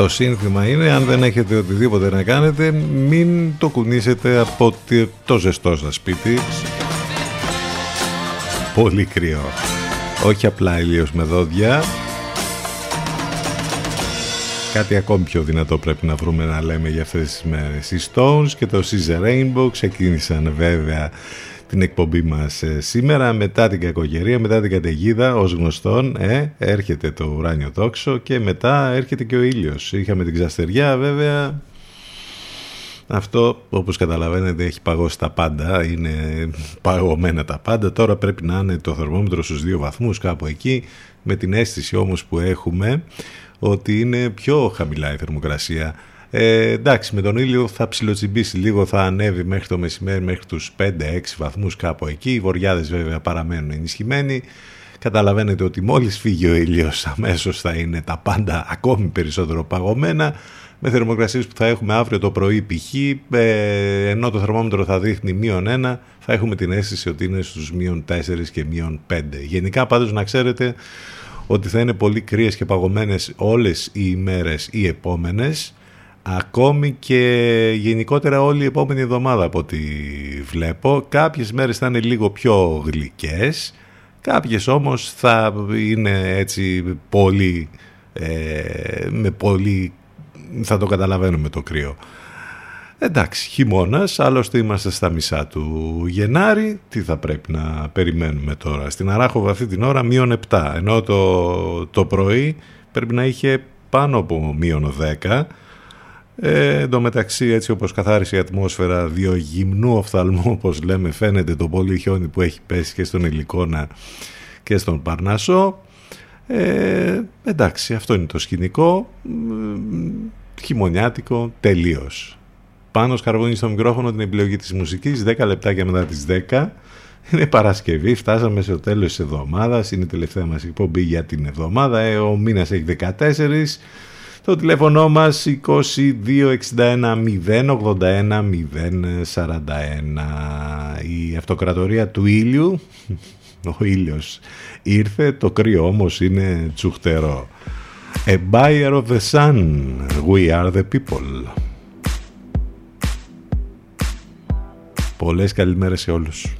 Το σύνθημα είναι αν δεν έχετε οτιδήποτε να κάνετε μην το κουνήσετε από το ζεστό σας σπίτι. Πολύ κρύο. Όχι απλά ήλιος με δόντια. Κάτι ακόμη πιο δυνατό πρέπει να βρούμε να λέμε για αυτές τις μέρες. Οι Stones και το Caesar Rainbow ξεκίνησαν βέβαια την εκπομπή μας ε, σήμερα μετά την κακογερία, μετά την καταιγίδα ως γνωστόν ε, έρχεται το ουράνιο τόξο και μετά έρχεται και ο ήλιος. Είχαμε την ξαστεριά βέβαια. Αυτό όπως καταλαβαίνετε έχει παγώσει τα πάντα είναι παγωμένα τα πάντα. Τώρα πρέπει να είναι το θερμόμετρο στους δύο βαθμούς κάπου εκεί με την αίσθηση όμως που έχουμε ότι είναι πιο χαμηλά η θερμοκρασία ε, εντάξει, με τον ήλιο θα ψιλοτσιμπήσει λίγο, θα ανέβει μέχρι το μεσημέρι, μέχρι τους 5-6 βαθμούς κάπου εκεί. Οι βοριάδες βέβαια παραμένουν ενισχυμένοι. Καταλαβαίνετε ότι μόλις φύγει ο ήλιος αμέσως θα είναι τα πάντα ακόμη περισσότερο παγωμένα με θερμοκρασίες που θα έχουμε αύριο το πρωί π.χ. Ε, ενώ το θερμόμετρο θα δείχνει μείον 1 θα έχουμε την αίσθηση ότι είναι στους μείον 4 και μείον 5. Γενικά πάντως να ξέρετε ότι θα είναι πολύ κρύες και παγωμένες όλες οι ημέρες οι επόμενες ακόμη και γενικότερα όλη η επόμενη εβδομάδα από ό,τι βλέπω. Κάποιες μέρες θα είναι λίγο πιο γλυκές, κάποιες όμως θα είναι έτσι πολύ, ε, με πολύ, θα το καταλαβαίνουμε το κρύο. Εντάξει, χειμώνας, άλλωστε είμαστε στα μισά του Γενάρη. Τι θα πρέπει να περιμένουμε τώρα; Στην Αράχοβα αυτή την ώρα μείον 7, ενώ το, το πρωί πρέπει να είχε πάνω από μείον 10. Ε, εν τω μεταξύ έτσι όπως καθάρισε η ατμόσφαιρα δύο γυμνού οφθαλμού όπως λέμε φαίνεται το πολύ χιόνι που έχει πέσει και στον Ελικόνα και στον Παρνασό ε, εντάξει αυτό είναι το σκηνικό. Χειμωνιάτικο τελείως. Πάνω σκαρβούνι στο μικρόφωνο την επιλογή της μουσικής 10 λεπτάκια μετά τις 10 είναι Παρασκευή, φτάσαμε στο τέλος της εβδομάδας. Είναι η τελευταία μας εκπομπή για την εβδομάδα. Ε, ο μήνας έχει 14 το τηλέφωνο μας 2261 081 041 η αυτοκρατορία του ήλιου ο ήλιος ήρθε, το κρύο όμως είναι τσουχτερό. A buyer of the sun, we are the people. Πολλές καλημέρες σε όλους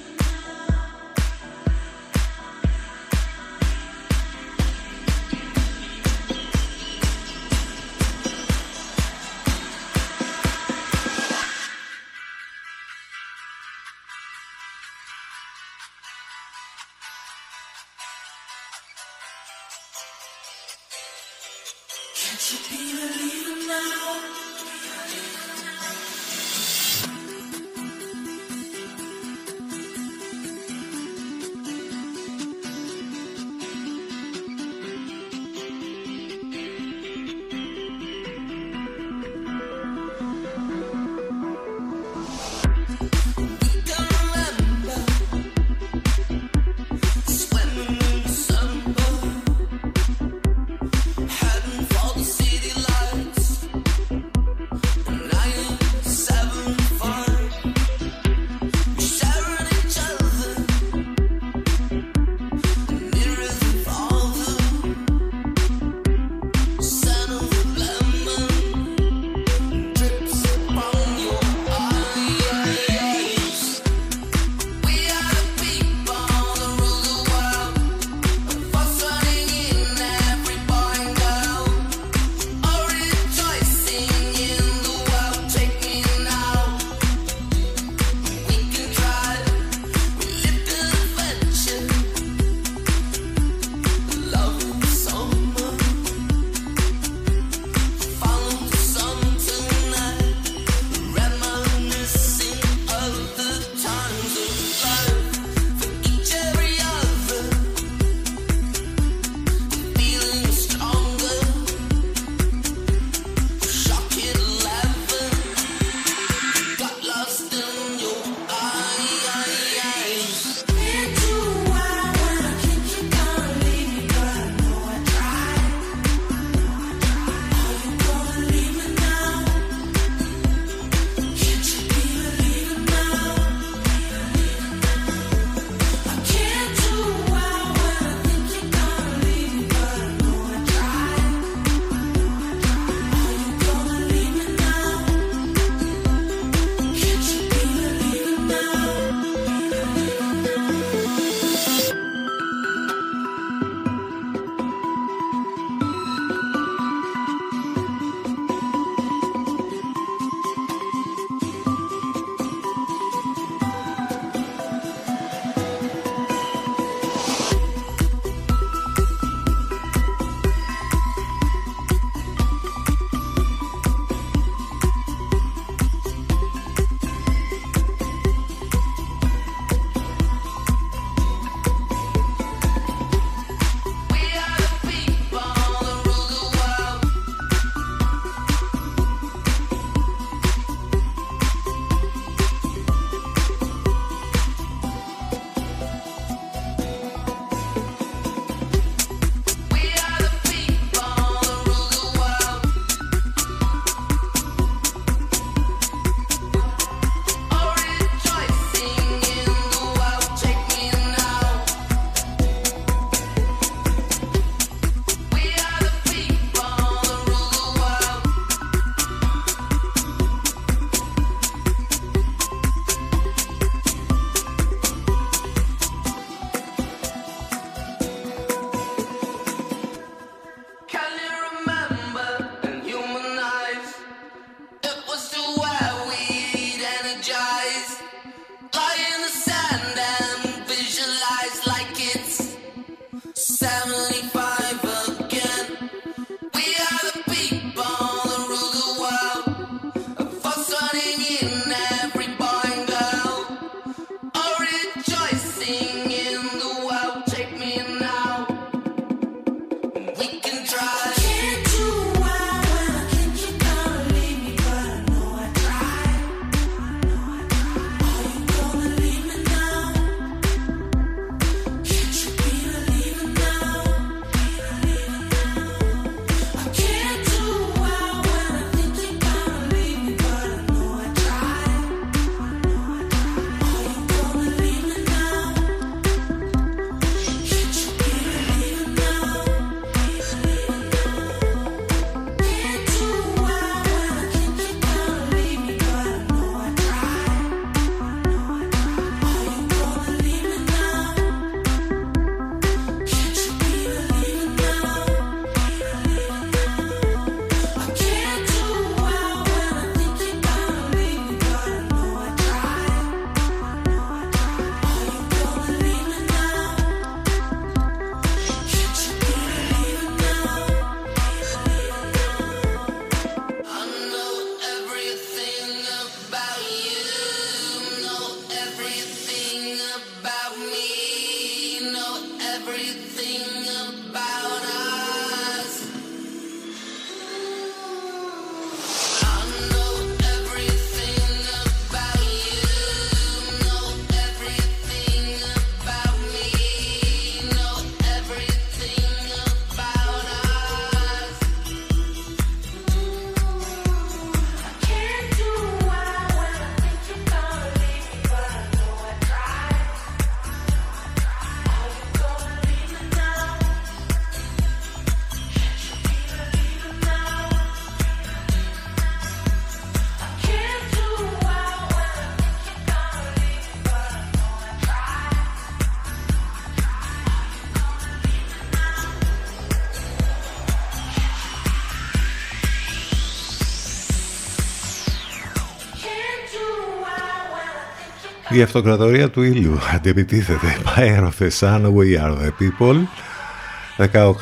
Η αυτοκρατορία του ήλιου αντιεπιτίθεται. Fire of the sun, we are the people.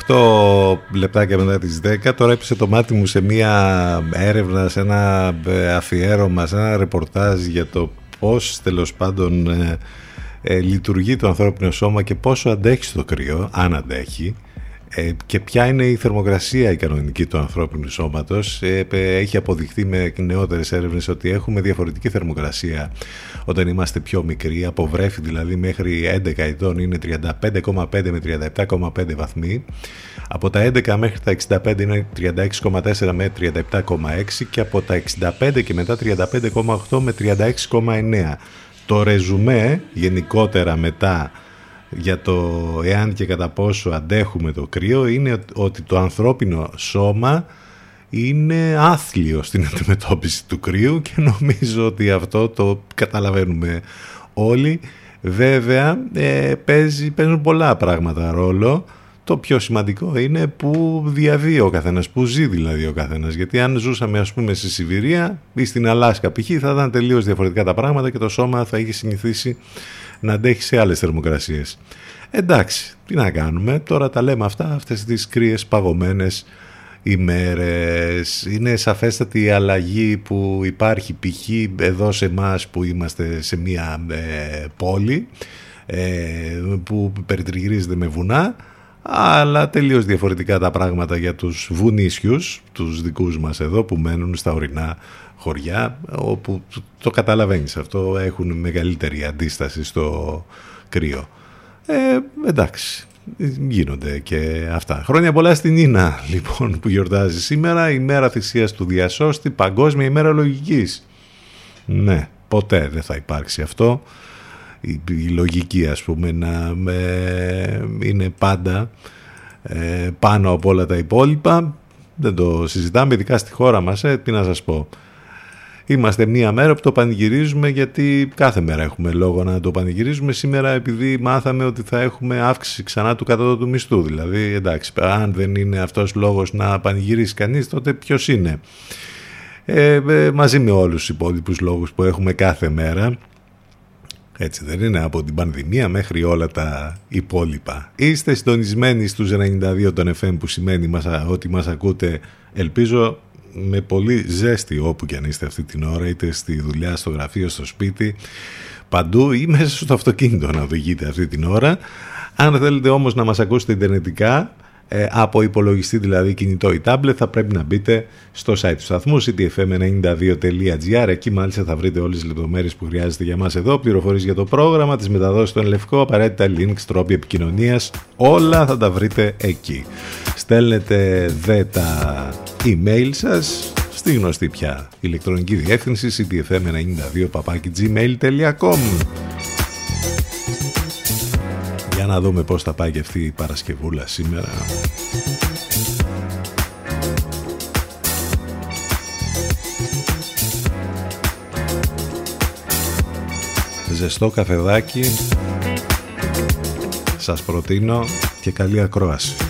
18 λεπτάκια μετά τις 10 τώρα έπεσε το μάτι μου σε μια έρευνα, σε ένα ε, αφιέρωμα, σε ένα ρεπορτάζ για το πώς τέλος πάντων ε, ε, λειτουργεί το ανθρώπινο σώμα και πόσο αντέχει στο κρύο, αν αντέχει ε, και ποια είναι η θερμοκρασία η κανονική του ανθρώπινου σώματος; Ε, έχει αποδειχθεί με νεότερες έρευνες ότι έχουμε διαφορετική θερμοκρασία όταν είμαστε πιο μικροί, από βρέφη δηλαδή μέχρι 11 ετών είναι 35,5 με 37,5 βαθμοί, από τα 11 μέχρι τα 65 είναι 36,4 με 37,6 και από τα 65 και μετά 35,8 με 36,9. Το ρεζουμέ γενικότερα μετά για το εάν και κατά πόσο αντέχουμε το κρύο είναι ότι το ανθρώπινο σώμα είναι άθλιο στην αντιμετώπιση του κρύου και νομίζω ότι αυτό το καταλαβαίνουμε όλοι. Βέβαια ε, παίζει, παίζουν πολλά πράγματα ρόλο. Το πιο σημαντικό είναι που διαβεί ο καθένας, που ζει δηλαδή ο καθένας. Γιατί αν ζούσαμε ας πούμε στη Σιβηρία ή στην Αλάσκα π.χ. θα ήταν τελείως διαφορετικά τα πράγματα και το σώμα θα είχε συνηθίσει να αντέχει σε άλλες θερμοκρασίες. Εντάξει, τι να κάνουμε, τώρα τα λέμε αυτά, αυτές τις κρύες παγωμένες ημέρες. Είναι σαφέστατη η αλλαγή που υπάρχει π.χ. εδώ σε εμάς που είμαστε σε μια ε, πόλη ε, που περιτριγυρίζεται με βουνά αλλά τελείως διαφορετικά τα πράγματα για τους βουνίσιους, τους δικούς μας εδώ που μένουν στα ορεινά χωριά όπου το καταλαβαίνεις αυτό έχουν μεγαλύτερη αντίσταση στο κρύο. Ε, εντάξει, γίνονται και αυτά. Χρόνια πολλά στην Ίνα λοιπόν που γιορτάζει σήμερα, η μέρα θυσίας του διασώστη, παγκόσμια ημέρα λογικής. Ναι, ποτέ δεν θα υπάρξει αυτό. Η, η λογική ας πούμε να ε, είναι πάντα ε, πάνω από όλα τα υπόλοιπα. Δεν το συζητάμε, ειδικά στη χώρα μας, ε, τι να σας πω. Είμαστε μία μέρα που το πανηγυρίζουμε γιατί κάθε μέρα έχουμε λόγο να το πανηγυρίζουμε. Σήμερα επειδή μάθαμε ότι θα έχουμε αύξηση ξανά του κατώτατου μισθού. Δηλαδή εντάξει, αν δεν είναι αυτός λόγος να πανηγυρίσει κανείς τότε ποιος είναι; Ε, ε μαζί με όλους τους υπόλοιπους λόγους που έχουμε κάθε μέρα. Έτσι δεν είναι από την πανδημία μέχρι όλα τα υπόλοιπα. Είστε συντονισμένοι στους 92 των FM που σημαίνει ότι μας ακούτε ελπίζω με πολύ ζέστη όπου και αν είστε αυτή την ώρα είτε στη δουλειά, στο γραφείο, στο σπίτι παντού ή μέσα στο αυτοκίνητο να οδηγείτε αυτή την ώρα. Αν θέλετε όμως να μας ακούσετε ιντερνετικά ε, από υπολογιστή δηλαδή κινητό ή tablet θα πρέπει να μπείτε στο site του σταθμού ctfm92.gr εκεί μάλιστα θα βρείτε όλες τις λεπτομέρειες που χρειάζεται για μας εδώ πληροφορίες για το πρόγραμμα, τις μεταδόσεις των Λευκό απαραίτητα links, τρόποι επικοινωνίας. Όλα θα τα βρείτε εκεί. Στέλνετε δε τα email σας στη γνωστή πια ηλεκτρονική διεύθυνση ctfm92.gmail.com για να δούμε πώς θα πάει και αυτή η Παρασκευούλα σήμερα. Ζεστό καφεδάκι Σας προτείνω και καλή ακρόαση.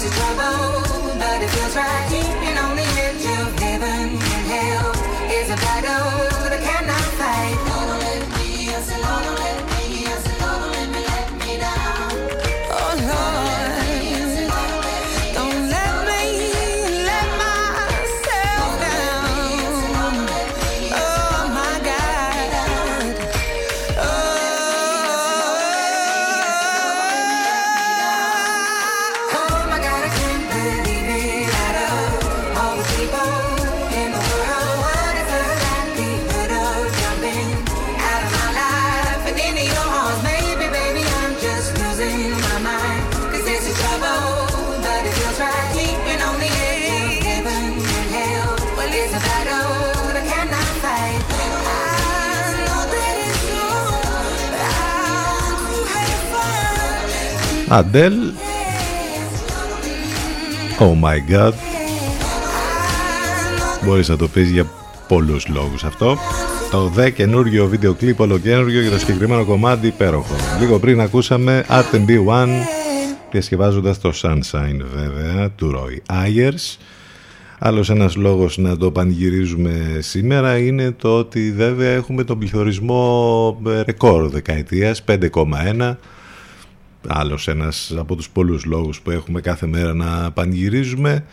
taste of trouble, but it feels right here. Αντέλ. Oh my god. Μπορείς να το πεις για πολλούς λόγους αυτό. Το δε καινούργιο βίντεο κλιπ ολοκένουργιο για το συγκεκριμένο κομμάτι υπέροχο. Λίγο πριν ακούσαμε R&B1 διασκευάζοντας το Sunshine βέβαια του Roy Ayers. Άλλος ένας λόγος να το πανηγυρίζουμε σήμερα είναι το ότι βέβαια έχουμε τον πληθωρισμό ρεκόρ δεκαετίας 5,1 άλλος ένας από τους πολλούς λόγους που έχουμε κάθε μέρα να πανηγυρίζουμε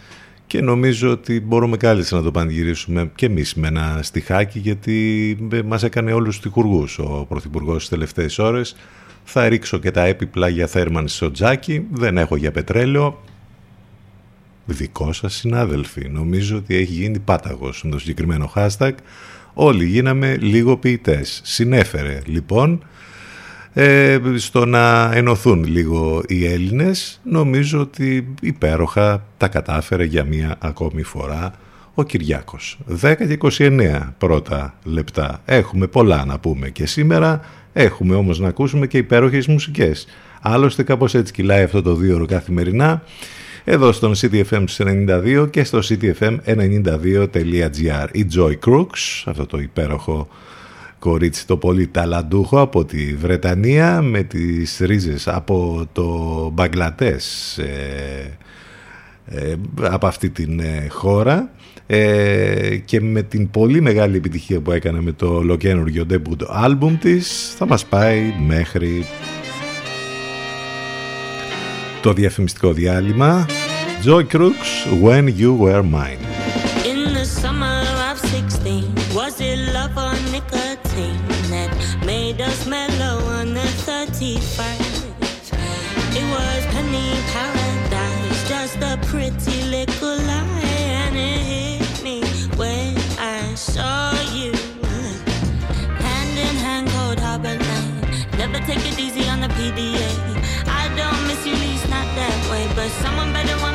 και νομίζω ότι μπορούμε κάλλιστα να το πανηγυρίσουμε και εμείς με ένα στιχάκι γιατί μας έκανε όλους τους τυχουργούς ο Πρωθυπουργός τις τελευταίες ώρες. Θα ρίξω και τα έπιπλα για θέρμανση στο τζάκι. Δεν έχω για πετρέλαιο. Δικό σας συνάδελφοι νομίζω ότι έχει γίνει πάταγος με το συγκεκριμένο hashtag. Όλοι γίναμε λίγο ποιητές. Συνέφερε λοιπόν ε, στο να ενωθούν λίγο οι Έλληνες νομίζω ότι υπέροχα τα κατάφερε για μία ακόμη φορά ο Κυριάκος. 10 και 29 πρώτα λεπτά. Έχουμε πολλά να πούμε και σήμερα έχουμε όμως να ακούσουμε και υπέροχες μουσικές. Άλλωστε κάπως έτσι κυλάει αυτό το δύο ώρο καθημερινά εδώ στον CTFM 92 και στο ctfm92.gr η Joy Crooks αυτό το υπέροχο κορίτσι το πολύ ταλαντούχο από τη Βρετανία με τις ρίζες από το Μπαγκλατές ε, ε, από αυτή την ε, χώρα. Ε, και με την πολύ μεγάλη επιτυχία που έκανε με το ολοκένουργιο debut άλμπουμ της θα μας πάει μέχρι το διαφημιστικό διάλειμμα. Joy Crooks When You Were Mine. In the summer of 16 Was it love or nicotine that made us mellow on the 35. It was penny paradise, just a pretty little lie, and it hit me when I saw you. Hand in hand, cold harbor lane. Never take it easy on the PDA. I don't miss you, least not that way, but someone better want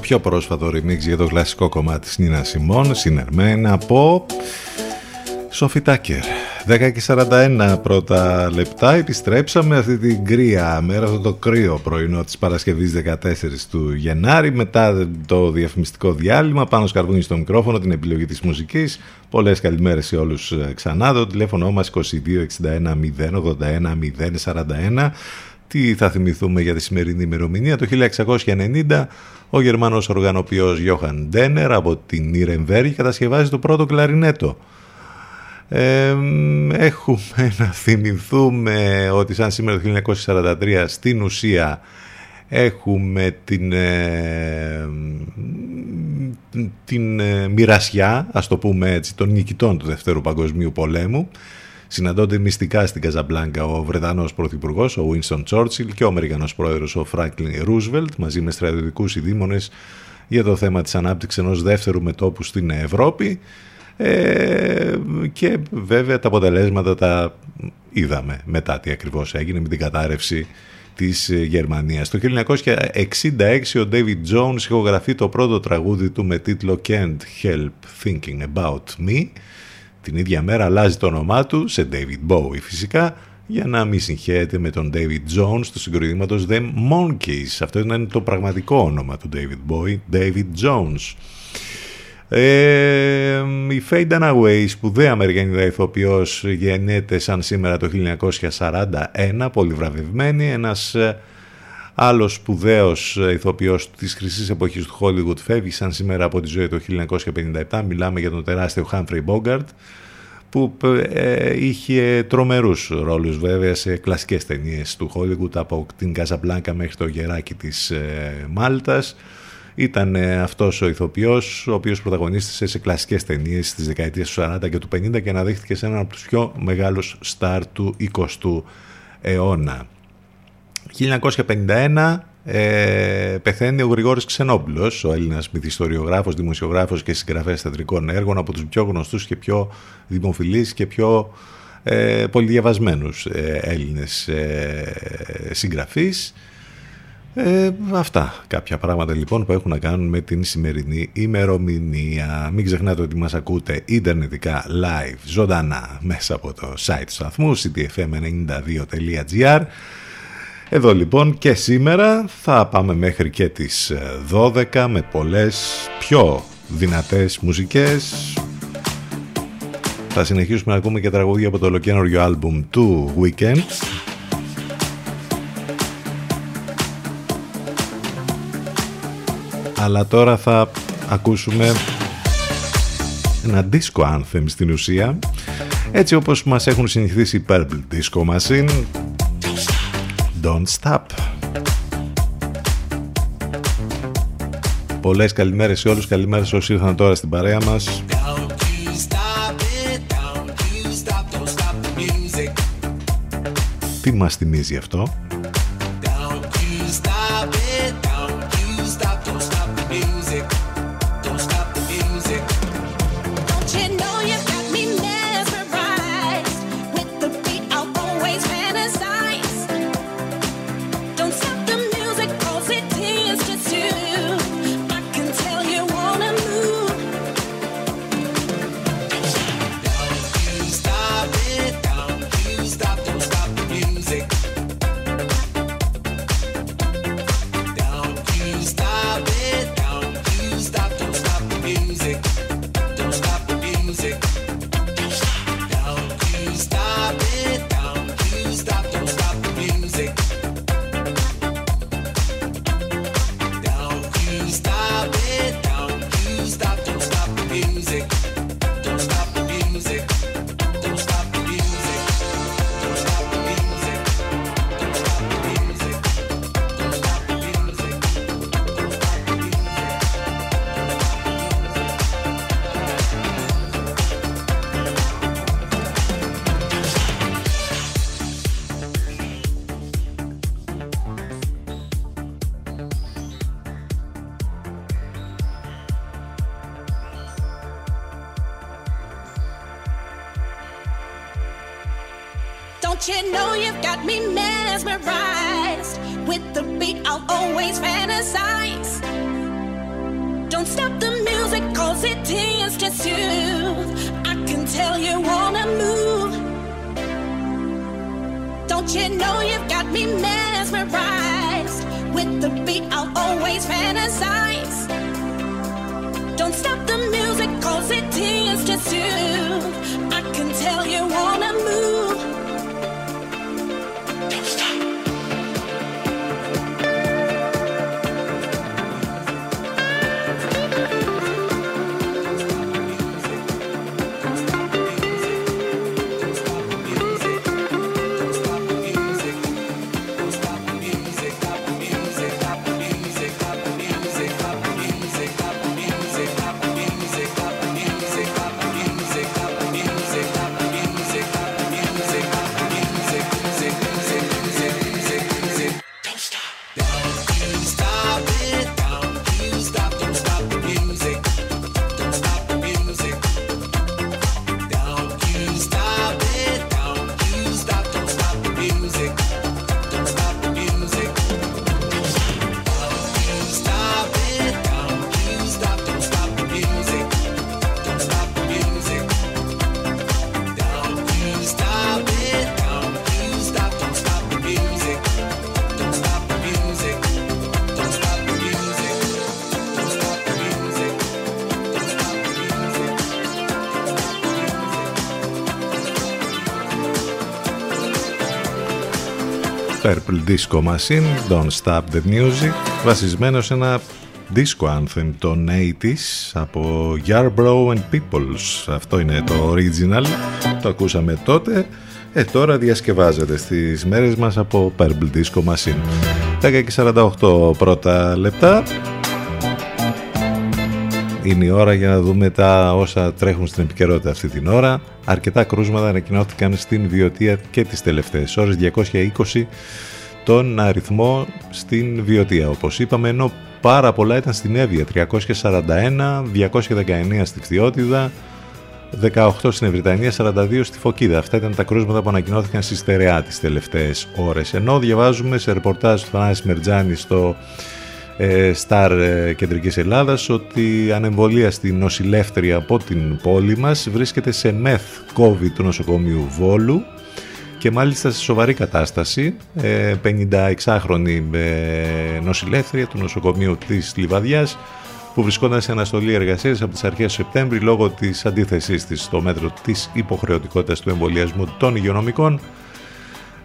Πιο πρόσφατο remix για το κλασικό κομμάτι της Νίνας Σιμών συνερμένα από Σόφι Τάκερ 10 και 41 πρώτα λεπτά επιστρέψαμε αυτή την κρύα μέρα, αυτό το κρύο πρωινό της Παρασκευής 14 του Γενάρη μετά το διαφημιστικό διάλειμμα πάνω σκαρβούνι στο μικρόφωνο την επιλογή της μουσικής. Πολλές καλημέρες σε όλους ε, ξανά το τηλέφωνο μας 2261 081 041 τι θα θυμηθούμε για τη σημερινή ημερομηνία το 1690 ο Γερμανός οργανοποιός Γιώχαν Ντένερ από την Νιρεμβέργη κατασκευάζει το πρώτο κλαρινέτο έχουμε να θυμηθούμε ότι σαν σήμερα το 1943 στην ουσία έχουμε την, ε, την ε, μοιρασιά, ας το πούμε έτσι, των νικητών του Δευτέρου Παγκοσμίου Πολέμου. Συναντώνται μυστικά στην Καζαμπλάνκα ο Βρετανός Πρωθυπουργός, ο Winston Churchill και ο Αμερικανός Πρόεδρος, ο Franklin Roosevelt, μαζί με στρατιωτικούς ειδήμονες για το θέμα της ανάπτυξης ενός δεύτερου μετόπου στην Ευρώπη. Ε, και βέβαια τα αποτελέσματα τα είδαμε μετά τι ακριβώς έγινε με την κατάρρευση της Γερμανίας. Το 1966 ο David Jones ηχογραφεί το πρώτο τραγούδι του με τίτλο Can't Help Thinking About Me. Την ίδια μέρα αλλάζει το όνομά του σε David Bowie φυσικά για να μην συγχαίρεται με τον David Jones του συγκροτήματος The Monkeys. Αυτό είναι το πραγματικό όνομα του David Bowie, David Jones. Ε, η Faye Dunaway, σπουδαία Αμερικανίδα ηθοποιός, γεννιέται σαν σήμερα το 1941, πολύ βραβευμένη. Ένας ε, άλλος σπουδαίος ηθοποιός της χρυσής εποχής του Hollywood φεύγει σαν σήμερα από τη ζωή το 1957. Μιλάμε για τον τεράστιο Humphrey Bogart που ε, είχε τρομερούς ρόλους βέβαια σε κλασικές ταινίες του Hollywood από την Casablanca μέχρι το γεράκι της ε, Μάλτας ήταν ε, αυτός ο ηθοποιός ο οποίος πρωταγωνίστησε σε κλασικές ταινίες στις δεκαετίες του 40 και του 50 και αναδείχθηκε σε έναν από τους πιο μεγάλους στάρ του 20ου αιώνα. 1951 ε, πεθαίνει ο Γρηγόρης Ξενόπουλος, ο Έλληνας μυθιστοριογράφος, δημοσιογράφος και συγγραφέας θεατρικών έργων από τους πιο γνωστούς και πιο δημοφιλείς και πιο ε, πολυδιαβασμένους ε, Έλληνες ε, συγγραφείς. Ε, αυτά κάποια πράγματα λοιπόν που έχουν να κάνουν με την σημερινή ημερομηνία. Μην ξεχνάτε ότι μας ακούτε ιντερνετικά live, ζωντανά, μέσα από το site του σταθμού ctfm92.gr Εδώ λοιπόν και σήμερα θα πάμε μέχρι και τις 12 ε, με πολλές πιο δυνατές μουσικές. Θα συνεχίσουμε να ακούμε και τραγούδια από το ολοκένουργιο άλμπουμ του Weekend αλλά τώρα θα ακούσουμε ένα disco anthem στην ουσία έτσι όπως μας έχουν συνηθίσει οι Purple Disco Machine Don't Stop. Πολλές καλημέρες σε όλους, καλημέρες όσοι ήρθαν τώρα στην παρέα μας. Τι μας θυμίζει αυτό; Disco Machine, Don't Stop the Music, βασισμένο σε ένα disco anthem των 80s από Yarbrough and Peoples. Αυτό είναι το original, το ακούσαμε τότε. Ε, τώρα διασκευάζεται στις μέρες μας από Purple Disco Machine. 10 και 48 πρώτα λεπτά. Είναι η ώρα για να δούμε τα όσα τρέχουν στην επικαιρότητα αυτή την ώρα. Αρκετά κρούσματα ανακοινώθηκαν στην Βιωτία και τις τελευταίες ώρες. 220 τον αριθμό στην Βιωτία. Όπως είπαμε, ενώ πάρα πολλά ήταν στην Εύβοια. 341, 219 στη Φθιώτιδα, 18 στην Ευρυτανία, 42 στη Φωκίδα. Αυτά ήταν τα κρούσματα που ανακοινώθηκαν στη Στερεά τις τελευταίες ώρες. Ενώ διαβάζουμε σε ρεπορτάζ του Θανάση Μερτζάνη στο Σταρ ε, Κεντρικής Ελλάδας ότι ανεμβολία στην νοσηλεύτρια από την πόλη μας βρίσκεται σε μεθ COVID του νοσοκομείου Βόλου και μάλιστα σε σοβαρή κατάσταση 56χρονη ε, νοσηλεύτρια του νοσοκομείου της Λιβαδιάς που βρισκόταν σε αναστολή εργασίας από τις αρχές του Σεπτέμβρη λόγω της αντίθεσής της στο μέτρο της υποχρεωτικότητας του εμβολιασμού των υγειονομικών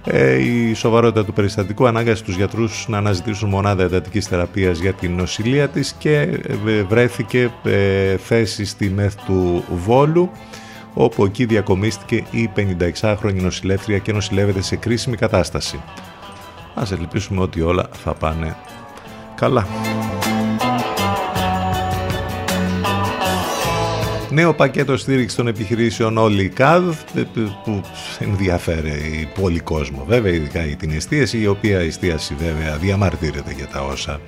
ε, η σοβαρότητα του περιστατικού ανάγκασε τους γιατρούς να αναζητήσουν μονάδα εντατικής θεραπείας για την νοσηλεία της και ε, βρέθηκε ε, θέση στη ΜΕΘ του Βόλου όπου εκεί διακομίστηκε η 56χρονη νοσηλεύτρια και νοσηλεύεται σε κρίσιμη κατάσταση. Ας ελπίσουμε ότι όλα θα πάνε καλά. Νέο πακέτο στήριξης των επιχειρήσεων όλοι η ΚΑΔ που ενδιαφέρει πολύ κόσμο βέβαια ειδικά για την εστίαση η οποία εστίαση βέβαια διαμαρτύρεται για τα όσα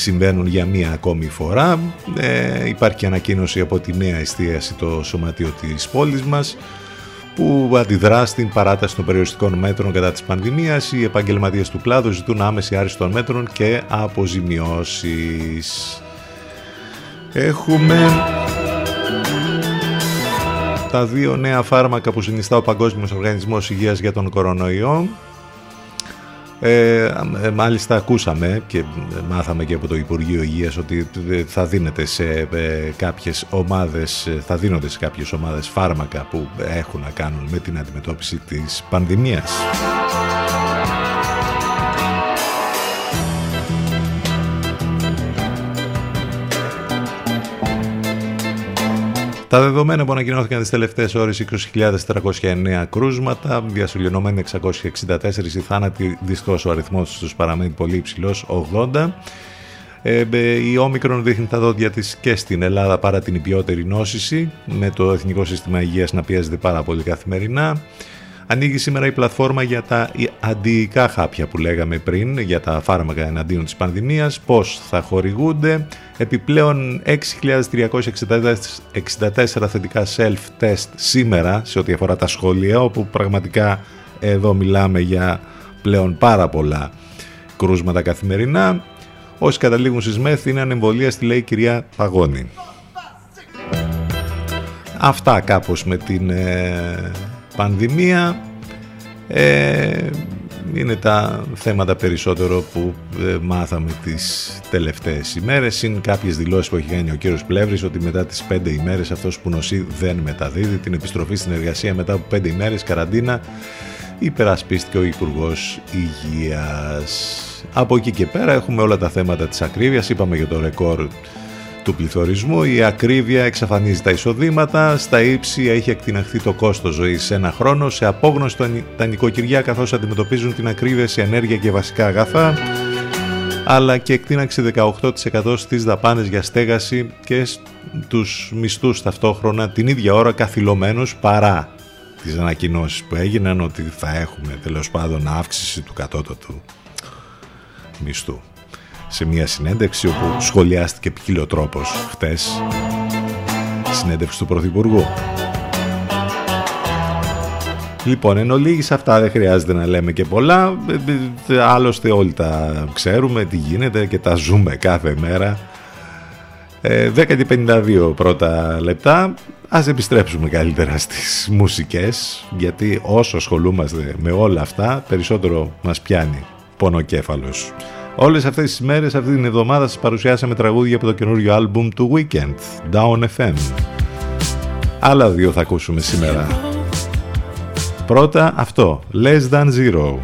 συμβαίνουν για μία ακόμη φορά. Ε, υπάρχει ανακοίνωση από τη νέα εστίαση το σωματείο της πόλης μας που αντιδρά στην παράταση των περιοριστικών μέτρων κατά της πανδημίας. Οι επαγγελματίες του κλάδου ζητούν άμεση άρση των μέτρων και αποζημιώσεις. Έχουμε τα δύο νέα φάρμακα που συνιστά ο Παγκόσμιος Οργανισμός Υγείας για τον κορονοϊό. Ε, ε μάλιστα ακούσαμε και μάθαμε και από το Υπουργείο Υγείας ότι θα δίνεται σε ε, κάποιες ομάδες, θα δίνονται σε κάποιες ομάδες φάρμακα που έχουν να κάνουν με την αντιμετώπιση της πανδημίας. Τα δεδομένα που ανακοινώθηκαν τις τελευταίες ώρες 20.409 κρούσματα, διασωληνωμένοι 664 οι θάνατοι, δυστυχώς ο αριθμός τους παραμένει πολύ υψηλός, 80. Ε, η Όμικρον δείχνει τα δόντια της και στην Ελλάδα παρά την υπιότερη νόσηση, με το Εθνικό Σύστημα Υγείας να πιέζεται πάρα πολύ καθημερινά. Ανοίγει σήμερα η πλατφόρμα για τα αντιϊκά χάπια που λέγαμε πριν, για τα φάρμακα εναντίον της πανδημίας, πώς θα χορηγούνται. Επιπλέον 6.364 θετικά self-test σήμερα σε ό,τι αφορά τα σχολεία, όπου πραγματικά εδώ μιλάμε για πλέον πάρα πολλά κρούσματα καθημερινά. Όσοι καταλήγουν στις ΜΕΘ είναι ανεμβολία στη λέει η κυρία Παγώνη. Αυτά κάπως με την ε, πανδημία. Ε, είναι τα θέματα περισσότερο που ε, μάθαμε τις τελευταίες ημέρες είναι κάποιες δηλώσεις που έχει κάνει ο κύριος Πλεύρης ότι μετά τις πέντε ημέρες αυτός που νοσεί δεν μεταδίδει την επιστροφή στην εργασία μετά από πέντε ημέρες καραντίνα υπερασπίστηκε ο υπουργός Υγείας. Από εκεί και πέρα έχουμε όλα τα θέματα της ακρίβειας, είπαμε για το ρεκόρ του πληθωρισμού. Η ακρίβεια εξαφανίζει τα εισοδήματα, στα ύψη έχει εκτιναχθεί το κόστος ζωής σε ένα χρόνο, σε απόγνωση τα νοικοκυριά καθώς αντιμετωπίζουν την ακρίβεια σε ενέργεια και βασικά αγαθά, αλλά και εκτείναξη 18% στις δαπάνες για στέγαση και τους μισθούς ταυτόχρονα την ίδια ώρα καθυλωμένους παρά τις ανακοινώσεις που έγιναν ότι θα έχουμε τέλος πάντων αύξηση του κατώτατου μισθού σε μια συνέντευξη όπου σχολιάστηκε ποικίλο τρόπος χτες συνέντευξη του Πρωθυπουργού. Λοιπόν, εν ολίγης αυτά δεν χρειάζεται να λέμε και πολλά. Άλλωστε όλοι τα ξέρουμε τι γίνεται και τα ζούμε κάθε μέρα. 10 ε, και 52 πρώτα λεπτά. Ας επιστρέψουμε καλύτερα στις μουσικές, γιατί όσο ασχολούμαστε με όλα αυτά, περισσότερο μας πιάνει πονοκέφαλος. Όλες αυτές τις μέρες, αυτή την εβδομάδα σας παρουσιάσαμε τραγούδια από το καινούριο άλμπουμ του Weekend, Down FM. Άλλα δύο θα ακούσουμε σήμερα. Πρώτα αυτό, Less Than Zero.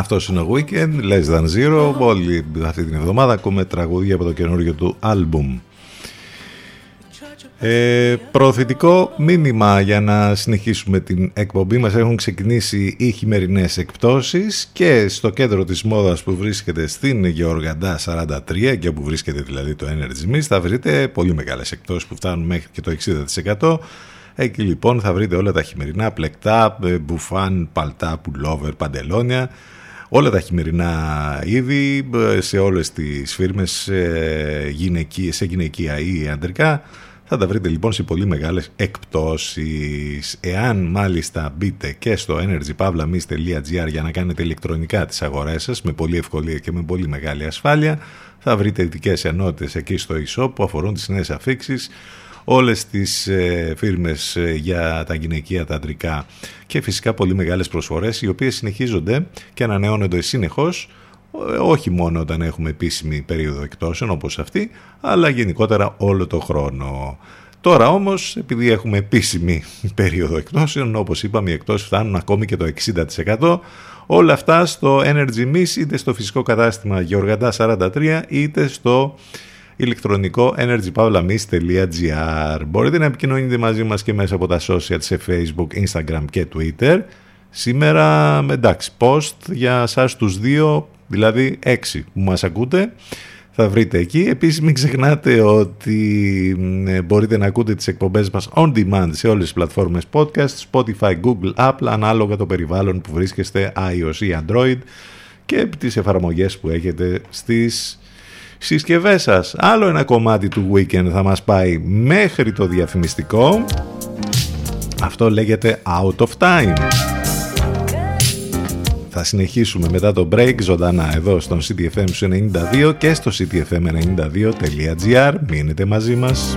Αυτός είναι ο Weekend, Less Than Zero. Όλη αυτή την εβδομάδα ακούμε τραγούδια από το καινούργιο του άλμπουμ. Ε, προωθητικό μήνυμα για να συνεχίσουμε την εκπομπή μας έχουν ξεκινήσει οι χειμερινές εκπτώσεις και στο κέντρο της μόδας που βρίσκεται στην Γεωργαντά 43 και όπου βρίσκεται δηλαδή το Energy Mist θα βρείτε πολύ μεγάλες εκπτώσεις που φτάνουν μέχρι και το 60% Εκεί λοιπόν θα βρείτε όλα τα χειμερινά πλεκτά, ε, μπουφάν, παλτά, πουλόβερ, παντελόνια όλα τα χειμερινά είδη ε, σε όλες τις φίρμες ε, σε γυναικεία ή αντρικά θα τα βρείτε λοιπόν σε πολύ μεγάλες εκπτώσεις. Εάν μάλιστα μπείτε και στο energypavlamis.gr για να κάνετε ηλεκτρονικά τις αγορές σας με πολύ ευκολία και με πολύ μεγάλη ασφάλεια θα βρείτε ειδικές ενότητες εκεί στο e-shop που αφορούν τις νέες αφήξεις όλες τις ε, φίρμες ε, για τα γυναικεία, τα αντρικά και φυσικά πολύ μεγάλες προσφορές οι οποίες συνεχίζονται και ανανεώνονται συνεχώς ε, όχι μόνο όταν έχουμε επίσημη περίοδο εκτόσεων όπως αυτή, αλλά γενικότερα όλο το χρόνο. Τώρα όμως, επειδή έχουμε επίσημη περίοδο εκτόσεων, όπως είπαμε οι εκτόσεις φτάνουν ακόμη και το 60%, όλα αυτά στο Energy Miss είτε στο φυσικό κατάστημα Γεωργαντά 43 είτε στο ηλεκτρονικό energypavlamis.gr Μπορείτε να επικοινωνείτε μαζί μας και μέσα από τα social σε Facebook, Instagram και Twitter. Σήμερα με εντάξει post για σας τους δύο, δηλαδή έξι που μας ακούτε. Θα βρείτε εκεί. Επίσης μην ξεχνάτε ότι ε, μπορείτε να ακούτε τις εκπομπές μας on demand σε όλες τις πλατφόρμες podcast, Spotify, Google, Apple, ανάλογα το περιβάλλον που βρίσκεστε iOS ή Android και τις εφαρμογές που έχετε στις συσκευές σας. Άλλο ένα κομμάτι του weekend θα μας πάει μέχρι το διαφημιστικό. Αυτό λέγεται Out of Time. Θα συνεχίσουμε μετά το break ζωντανά εδώ στον CTFM 92 και στο ctfm92.gr. Μείνετε μαζί μας.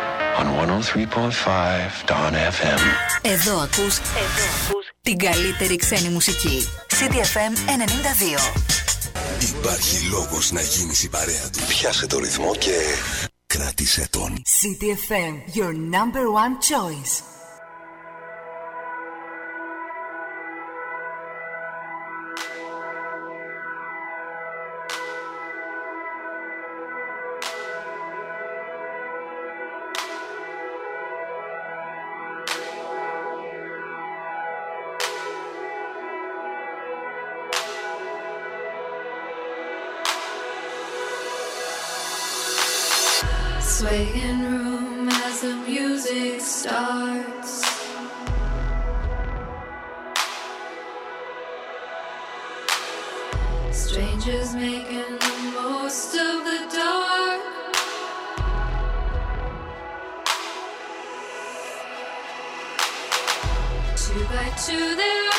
on 103.5 Dawn FM. Εδώ ακούς, εδώ ακούς την καλύτερη ξένη μουσική. CDFM 92. Υπάρχει λόγος να γίνεις η παρέα του. Πιάσε το ρυθμό και κράτησε τον. CDFM, your number one choice. Strangers making the most of the dark. Two by two, their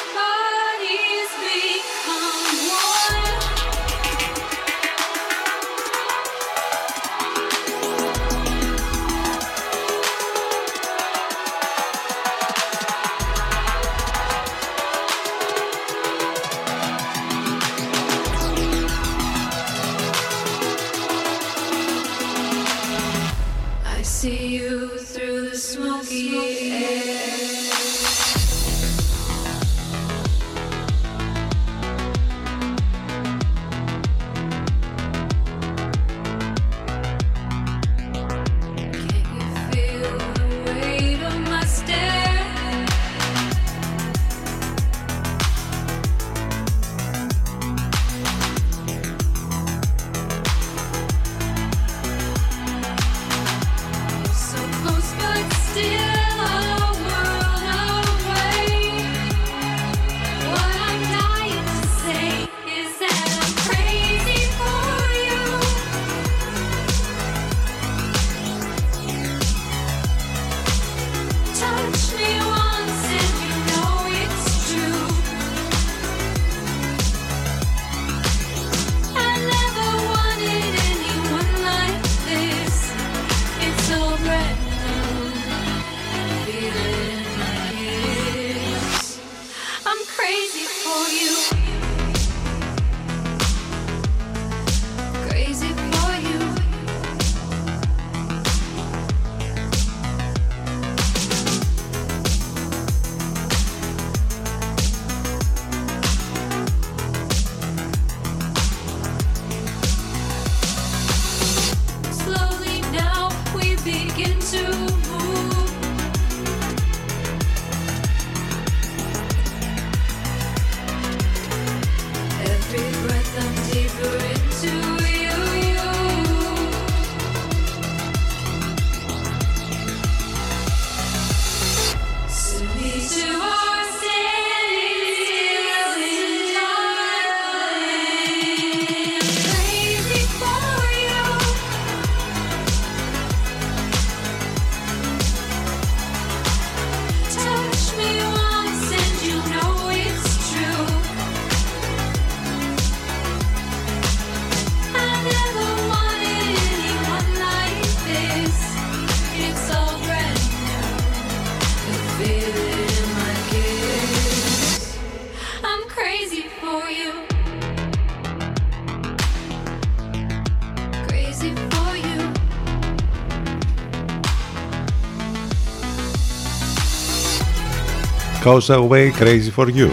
Goes Away Crazy For You.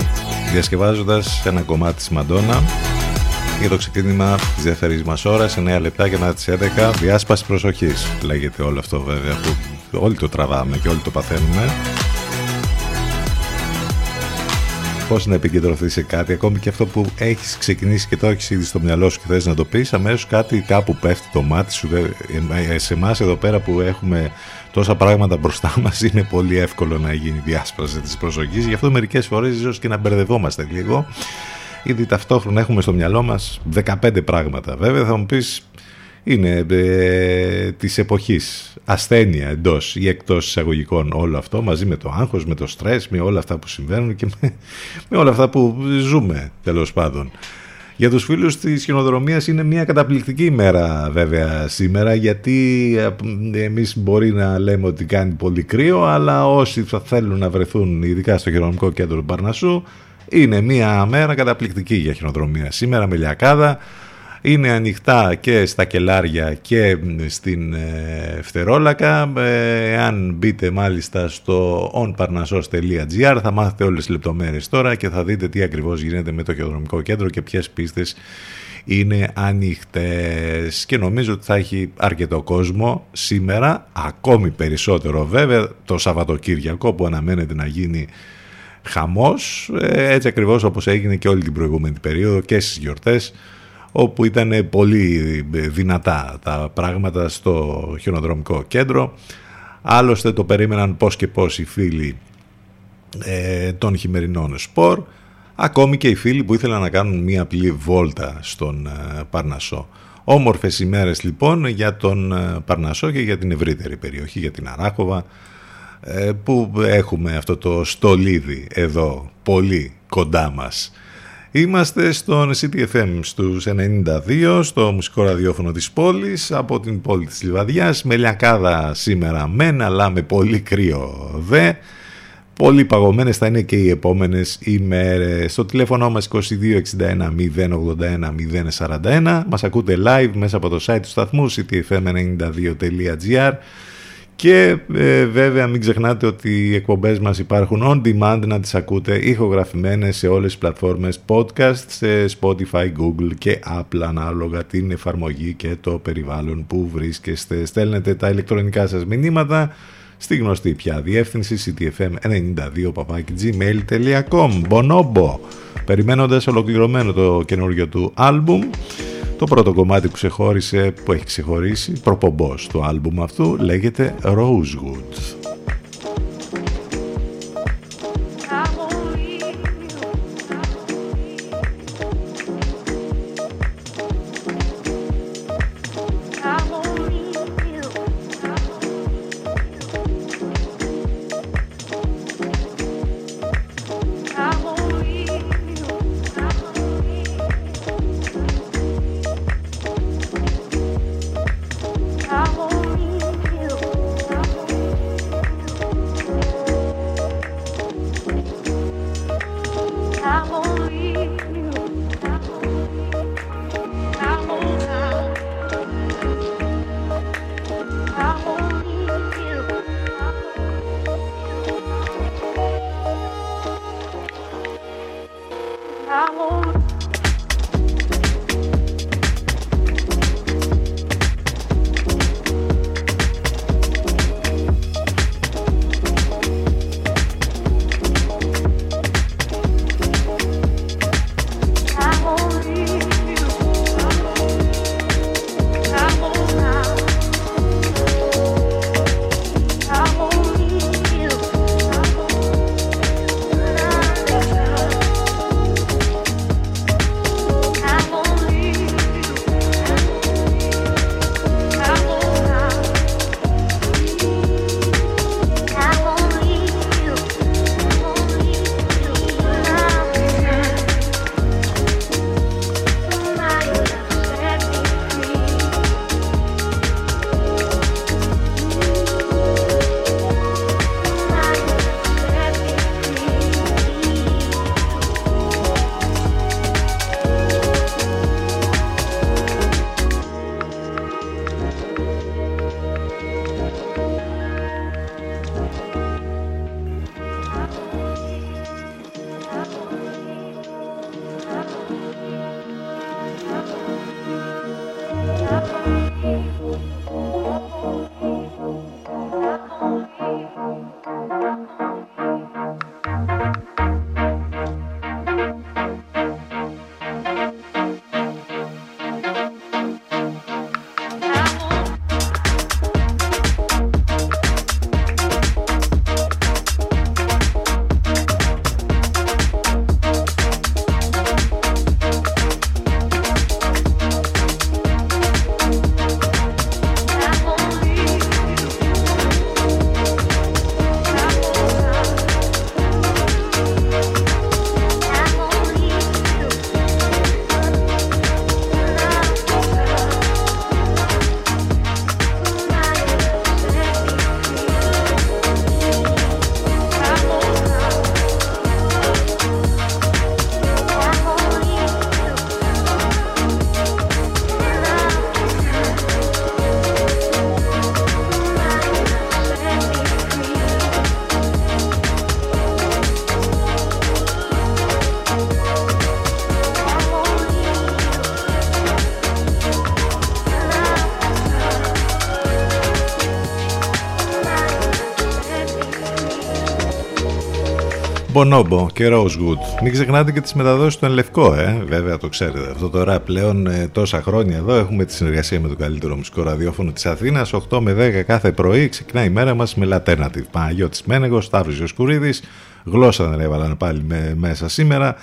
Διασκευάζοντας ένα κομμάτι της Μαντόνα για το ξεκίνημα της δεύτερης μας ώρας 9 λεπτά και μετά τις 11 διάσπαση προσοχής λέγεται όλο αυτό βέβαια που όλοι το τραβάμε και όλοι το παθαίνουμε. Πώς να επικεντρωθείς σε κάτι ακόμη και αυτό που έχεις ξεκινήσει και το έχεις ήδη στο μυαλό σου και θες να το πεις αμέσως κάτι κάπου πέφτει το μάτι σου. Ε, σε εμάς εδώ πέρα που έχουμε τόσα πράγματα μπροστά μας είναι πολύ εύκολο να γίνει διάσπαση της προσοχής γι' αυτό μερικές φορές ίσως και να μπερδευόμαστε λίγο Ήδη ταυτόχρονα έχουμε στο μυαλό μας 15 πράγματα. Βέβαια θα μου πεις είναι ε, της εποχής ασθένεια εντός ή εκτός εισαγωγικών όλο αυτό μαζί με το άγχος, με το στρες, με όλα αυτά που συμβαίνουν και με, με όλα αυτά που ζούμε τέλος πάντων. Για τους φίλους της χιονοδρομίας είναι μια καταπληκτική ημέρα βέβαια σήμερα γιατί ε, εμείς μπορεί να λέμε ότι κάνει πολύ κρύο αλλά όσοι θα θέλουν να βρεθούν ειδικά στο χειρονομικό κέντρο του Παρνασσού είναι μια μέρα καταπληκτική για χιονοδρομία. Σήμερα με λιακάδα είναι ανοιχτά και στα κελάρια και στην ε, Φτερόλακα. Αν μπείτε μάλιστα στο onparnassos.gr θα μάθετε όλες τις λεπτομέρειες τώρα και θα δείτε τι ακριβώς γίνεται με το χειροδρομικό κέντρο και ποιες πίστες είναι ανοιχτές και νομίζω ότι θα έχει αρκετό κόσμο σήμερα, ακόμη περισσότερο βέβαια το Σαββατοκύριακο που αναμένεται να γίνει χαμός, ε, έτσι ακριβώς όπως έγινε και όλη την προηγούμενη περίοδο και στις γιορτές όπου ήταν πολύ δυνατά τα πράγματα στο χιονοδρομικό κέντρο. Άλλωστε το περίμεναν πώς και πώς οι φίλοι ε, των χειμερινών σπορ, ακόμη και οι φίλοι που ήθελαν να κάνουν μία απλή βόλτα στον ε, Παρνασσό. Όμορφες ημέρες λοιπόν για τον ε, Παρνασσό και για την ευρύτερη περιοχή, για την Αράχοβα, ε, που έχουμε αυτό το στολίδι εδώ πολύ κοντά μας. Είμαστε στον CTFM στους 92, στο μουσικό ραδιόφωνο της πόλης, από την πόλη της Λιβαδιάς, με λιακάδα σήμερα μεν, αλλά με πολύ κρύο δε. Πολύ παγωμένες θα είναι και οι επόμενες ημέρες. Στο τηλέφωνο μας 2261 081 041. Μας ακούτε live μέσα από το site του σταθμού ctfm92.gr και ε, βέβαια μην ξεχνάτε ότι οι εκπομπές μας υπάρχουν on demand να τις ακούτε ηχογραφημένες σε όλες τις πλατφόρμες podcast, σε Spotify, Google και Apple ανάλογα την εφαρμογή και το περιβάλλον που βρίσκεστε. Στέλνετε τα ηλεκτρονικά σας μηνύματα στη γνωστή πια διεύθυνση ctfm92.gmail.com Bonobo Περιμένοντας ολοκληρωμένο το καινούργιο του άλμπουμ το πρώτο κομμάτι που ξεχώρισε, που έχει ξεχωρίσει, προπομπός του άλμπουμ αυτού, λέγεται Rosewood. Μπονόμπο και Rosewood. Μην ξεχνάτε και τις μεταδόσεις στον Λευκό, ε. Βέβαια το ξέρετε. Αυτό τώρα πλέον ε, τόσα χρόνια εδώ έχουμε τη συνεργασία με το καλύτερο μουσικό ραδιόφωνο της Αθήνας. 8 με 10 κάθε πρωί ξεκινάει η μέρα μας με Alternative. Παναγιώτης Μένεγος, Σταύρος Ιωσκουρίδης. Γλώσσα δεν έβαλαν πάλι με, μέσα σήμερα.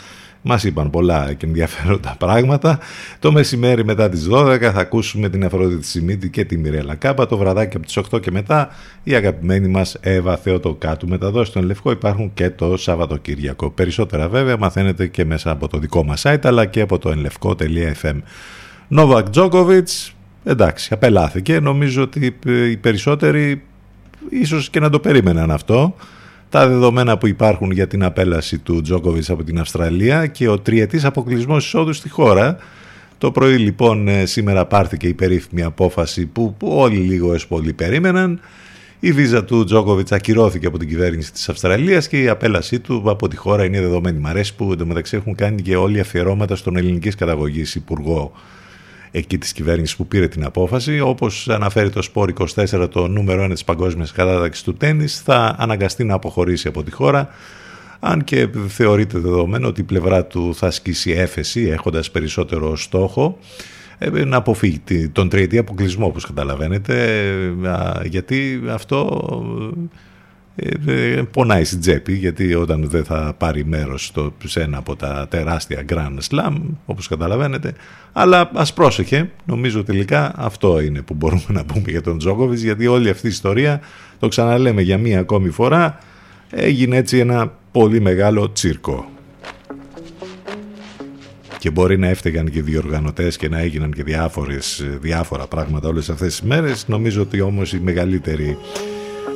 Μας είπαν πολλά και ενδιαφέροντα πράγματα. Το μεσημέρι μετά τις 12 θα ακούσουμε την Αφροδίτη Σιμίτη και τη Μιρέλα Κάπα. Το βραδάκι από τις 8 και μετά η αγαπημένη μας Εύα Θεοτοκάτου. Μεταδόσεις στον Λευκό υπάρχουν και το Σαββατοκύριακο. Περισσότερα βέβαια μαθαίνετε και μέσα από το δικό μας site αλλά και από το ενλευκό.fm. Νόβακ Τζόκοβιτς, εντάξει, απελάθηκε. Νομίζω ότι οι περισσότεροι ίσως και να το περίμεναν αυτό τα δεδομένα που υπάρχουν για την απέλαση του Τζόκοβιτς από την Αυστραλία και ο τριετής αποκλεισμός εισόδου στη χώρα. Το πρωί λοιπόν ε, σήμερα πάρθηκε η περίφημη απόφαση που όλοι λίγο έσπολοι περίμεναν. Η βίζα του Τζόκοβιτς ακυρώθηκε από την κυβέρνηση της Αυστραλίας και η απέλασή του από τη χώρα είναι δεδομένη. Μ' αρέσει που εντωμεταξύ έχουν κάνει και όλοι αφιερώματα στον ελληνικής καταγωγής υπουργό εκεί της κυβέρνησης που πήρε την απόφαση. Όπως αναφέρει το Σπόρ 24, το νούμερο 1 της παγκόσμιας κατάταξης του τέννις, θα αναγκαστεί να αποχωρήσει από τη χώρα, αν και θεωρείται δεδομένο ότι η πλευρά του θα ασκήσει έφεση, έχοντας περισσότερο στόχο, ε, να αποφύγει τον τριετή αποκλεισμό, όπως καταλαβαίνετε, γιατί αυτό ε, ε, πονάει στην τσέπη γιατί όταν δεν θα πάρει μέρος στο, σε ένα από τα τεράστια Grand Slam όπως καταλαβαίνετε αλλά ας πρόσεχε νομίζω τελικά αυτό είναι που μπορούμε να πούμε για τον Τζόκοβιτς γιατί όλη αυτή η ιστορία το ξαναλέμε για μία ακόμη φορά έγινε έτσι ένα πολύ μεγάλο τσίρκο. Και μπορεί να έφταιγαν και διοργανωτές και να έγιναν και διάφορες, διάφορα πράγματα όλες αυτές τις μέρες. Νομίζω ότι όμως η μεγαλύτερη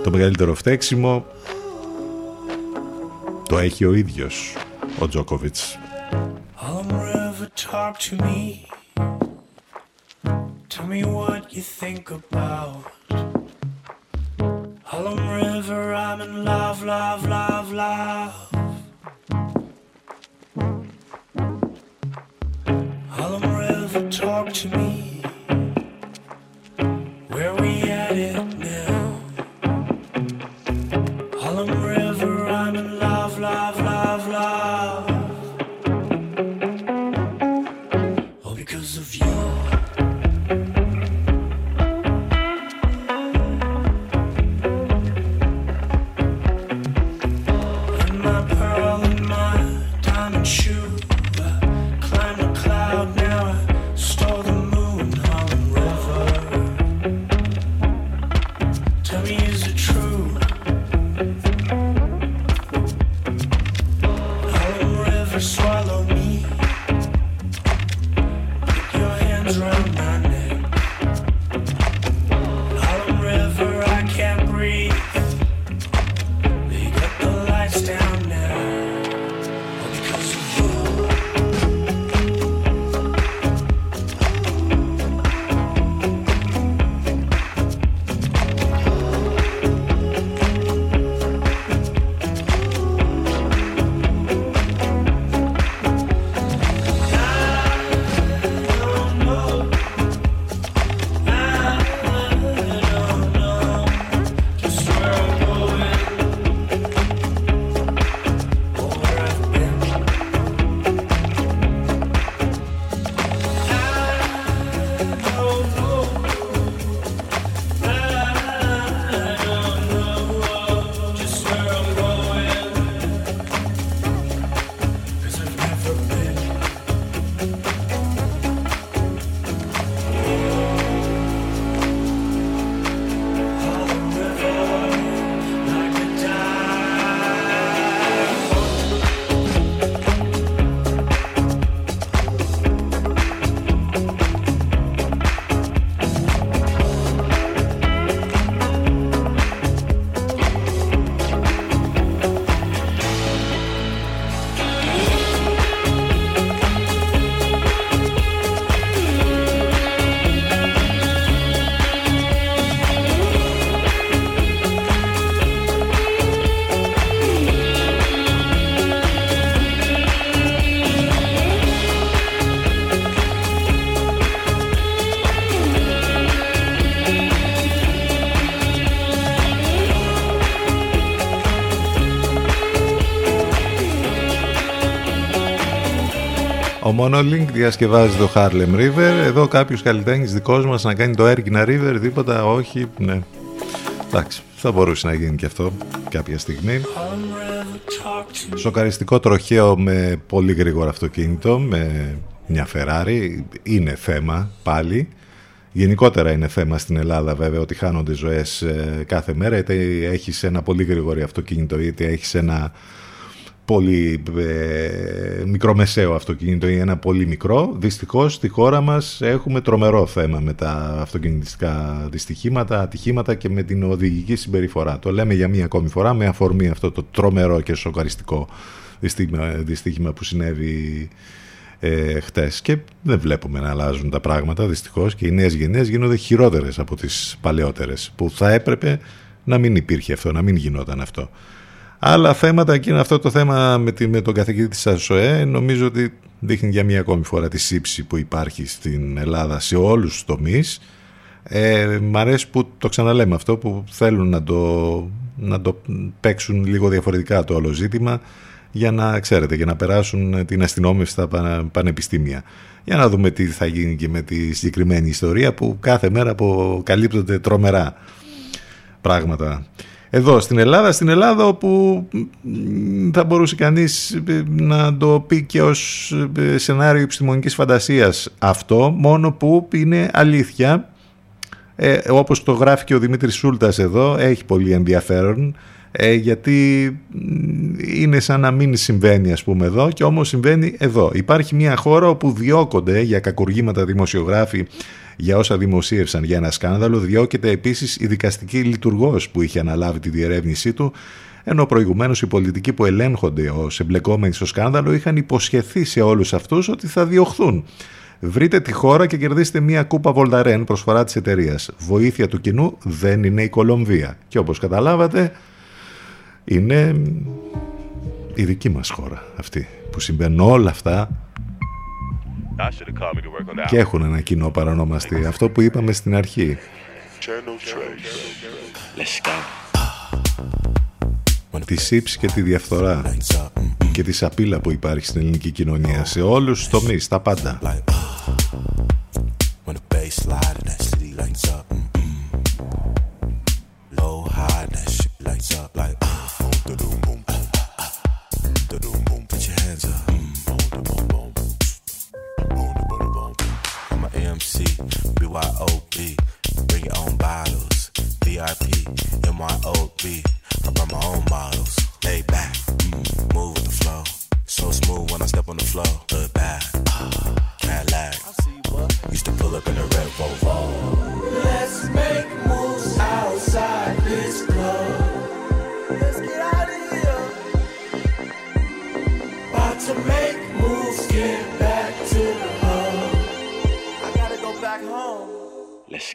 το μεγαλύτερο φταίξιμο το έχει ο ίδιος ο Τζόκοβιτς. talk to me Tell me what you think about Harlem River, I'm in love, love, love, love Harlem River, talk to me Ο Monolink διασκευάζει το Harlem River. Εδώ κάποιος καλλιτέχνης δικός μας να κάνει το Erkina River, τίποτα, όχι. Ναι. Εντάξει, θα μπορούσε να γίνει και αυτό κάποια στιγμή. Σοκαριστικό τροχαίο με πολύ γρήγορο αυτοκίνητο, με μια Ferrari. Είναι θέμα πάλι. Γενικότερα είναι θέμα στην Ελλάδα βέβαια ότι χάνονται ζωές ε, κάθε μέρα είτε έχεις ένα πολύ γρήγορο αυτοκίνητο είτε έχεις ένα πολύ ε, μικρομεσαίο αυτοκίνητο ή ένα πολύ μικρό. Δυστυχώς στη χώρα μας έχουμε τρομερό θέμα με τα αυτοκινητιστικά δυστυχήματα, ατυχήματα και με την οδηγική συμπεριφορά. Το λέμε για μία ακόμη φορά με αφορμή αυτό το τρομερό και σοκαριστικό δυστύχημα, δυστύχημα που συνέβη ε, χτες και δεν βλέπουμε να αλλάζουν τα πράγματα δυστυχώς και οι νέες γενναίες γίνονται χειρότερες από τις παλαιότερες που θα έπρεπε να μην υπήρχε αυτό, να μην γινόταν αυτό. Άλλα θέματα και είναι αυτό το θέμα με, τη, με τον καθηγητή της ΑΣΟΕ νομίζω ότι δείχνει για μία ακόμη φορά τη σύψη που υπάρχει στην Ελλάδα σε όλους τους τομείς ε, μ' αρέσει που το ξαναλέμε αυτό που θέλουν να το, να το παίξουν λίγο διαφορετικά το όλο ζήτημα για να ξέρετε, για να περάσουν την αστυνόμευση στα πανεπιστήμια. Για να δούμε τι θα γίνει και με τη συγκεκριμένη ιστορία που κάθε μέρα αποκαλύπτονται τρομερά πράγματα. Εδώ στην Ελλάδα, στην Ελλάδα όπου θα μπορούσε κανείς ε, να το πει και ως ε, σενάριο επιστημονικής φαντασίας αυτό, μόνο που είναι αλήθεια, ε, όπως το γράφει και ο Δημήτρης Σούλτας εδώ, έχει πολύ ενδιαφέρον, ε, γιατί είναι σαν να μην συμβαίνει ας πούμε εδώ και όμως συμβαίνει εδώ. Υπάρχει μια χώρα όπου διώκονται για κακουργήματα δημοσιογράφοι για όσα δημοσίευσαν για ένα σκάνδαλο, διώκεται επίσης η δικαστική λειτουργός που είχε αναλάβει τη διερεύνησή του, ενώ προηγουμένως οι πολιτικοί που ελέγχονται ως εμπλεκόμενοι στο σκάνδαλο είχαν υποσχεθεί σε όλους αυτούς ότι θα διωχθούν. Βρείτε τη χώρα και κερδίστε μια κούπα Βολταρέν προσφορά της εταιρείας. Βοήθεια του κοινού δεν είναι η Κολομβία. Και όπως καταλάβατε, είναι η δική μας χώρα αυτή που συμβαίνουν όλα αυτά και έχουν ένα κοινό παρανομαστή. Αυτό που είπαμε στην αρχή. Τη σύψη και τη διαφθορά και τη σαπίλα που υπάρχει στην ελληνική κοινωνία σε όλους τους τομείς, τα πάντα. BYOB. Bring your own bottles. VIP, MYOB. I brought my own models. Lay back, mm, move with the flow. So smooth when I step on the floor. Hood back, Cadillac. Used to pull up in a red Volvo. Let's make moves outside this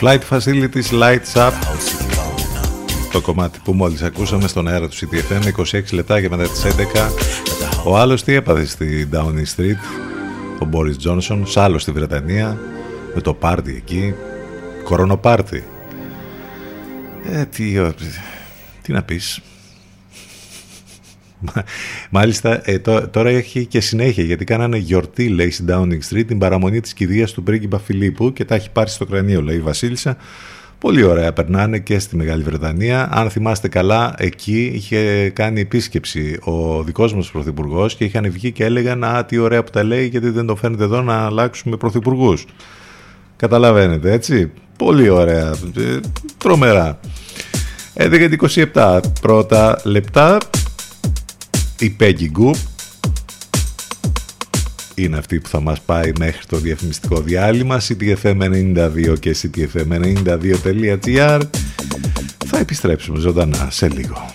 Flight Facilities Lights Up. Whole city going up. το κομμάτι που μόλις ακούσαμε στον αέρα του CTFM 26 λεπτά και μετά τις 11 ο άλλος τι έπαθε στη Downing Street; Ο Μπόρις Τζόνσον σ' άλλο στη Βρετανία με το πάρτι εκεί. Κορονοπάρτι. Ε, τι, τι να πεις Μάλιστα ε, τώρα έχει και συνέχεια γιατί κάνανε γιορτή λέει στην Downing Street την παραμονή της κηδείας του πρίγκιπα Φιλίππου και τα έχει πάρει στο κρανίο λέει η Βασίλισσα Πολύ ωραία περνάνε και στη Μεγάλη Βρετανία. Αν θυμάστε καλά, εκεί είχε κάνει επίσκεψη ο δικός μας Πρωθυπουργός και είχαν βγει και έλεγαν «Α, τι ωραία που τα λέει, γιατί δεν το φαίνεται εδώ να αλλάξουμε Πρωθυπουργούς. Καταλαβαίνετε, έτσι; Πολύ ωραία. Ε, τρομερά. 11.27 πρώτα λεπτά. Η Peggy Goop είναι αυτή που θα μας πάει μέχρι το διαφημιστικό διάλειμμα ctfm92 και ctfm92.gr θα επιστρέψουμε ζωντανά σε λίγο.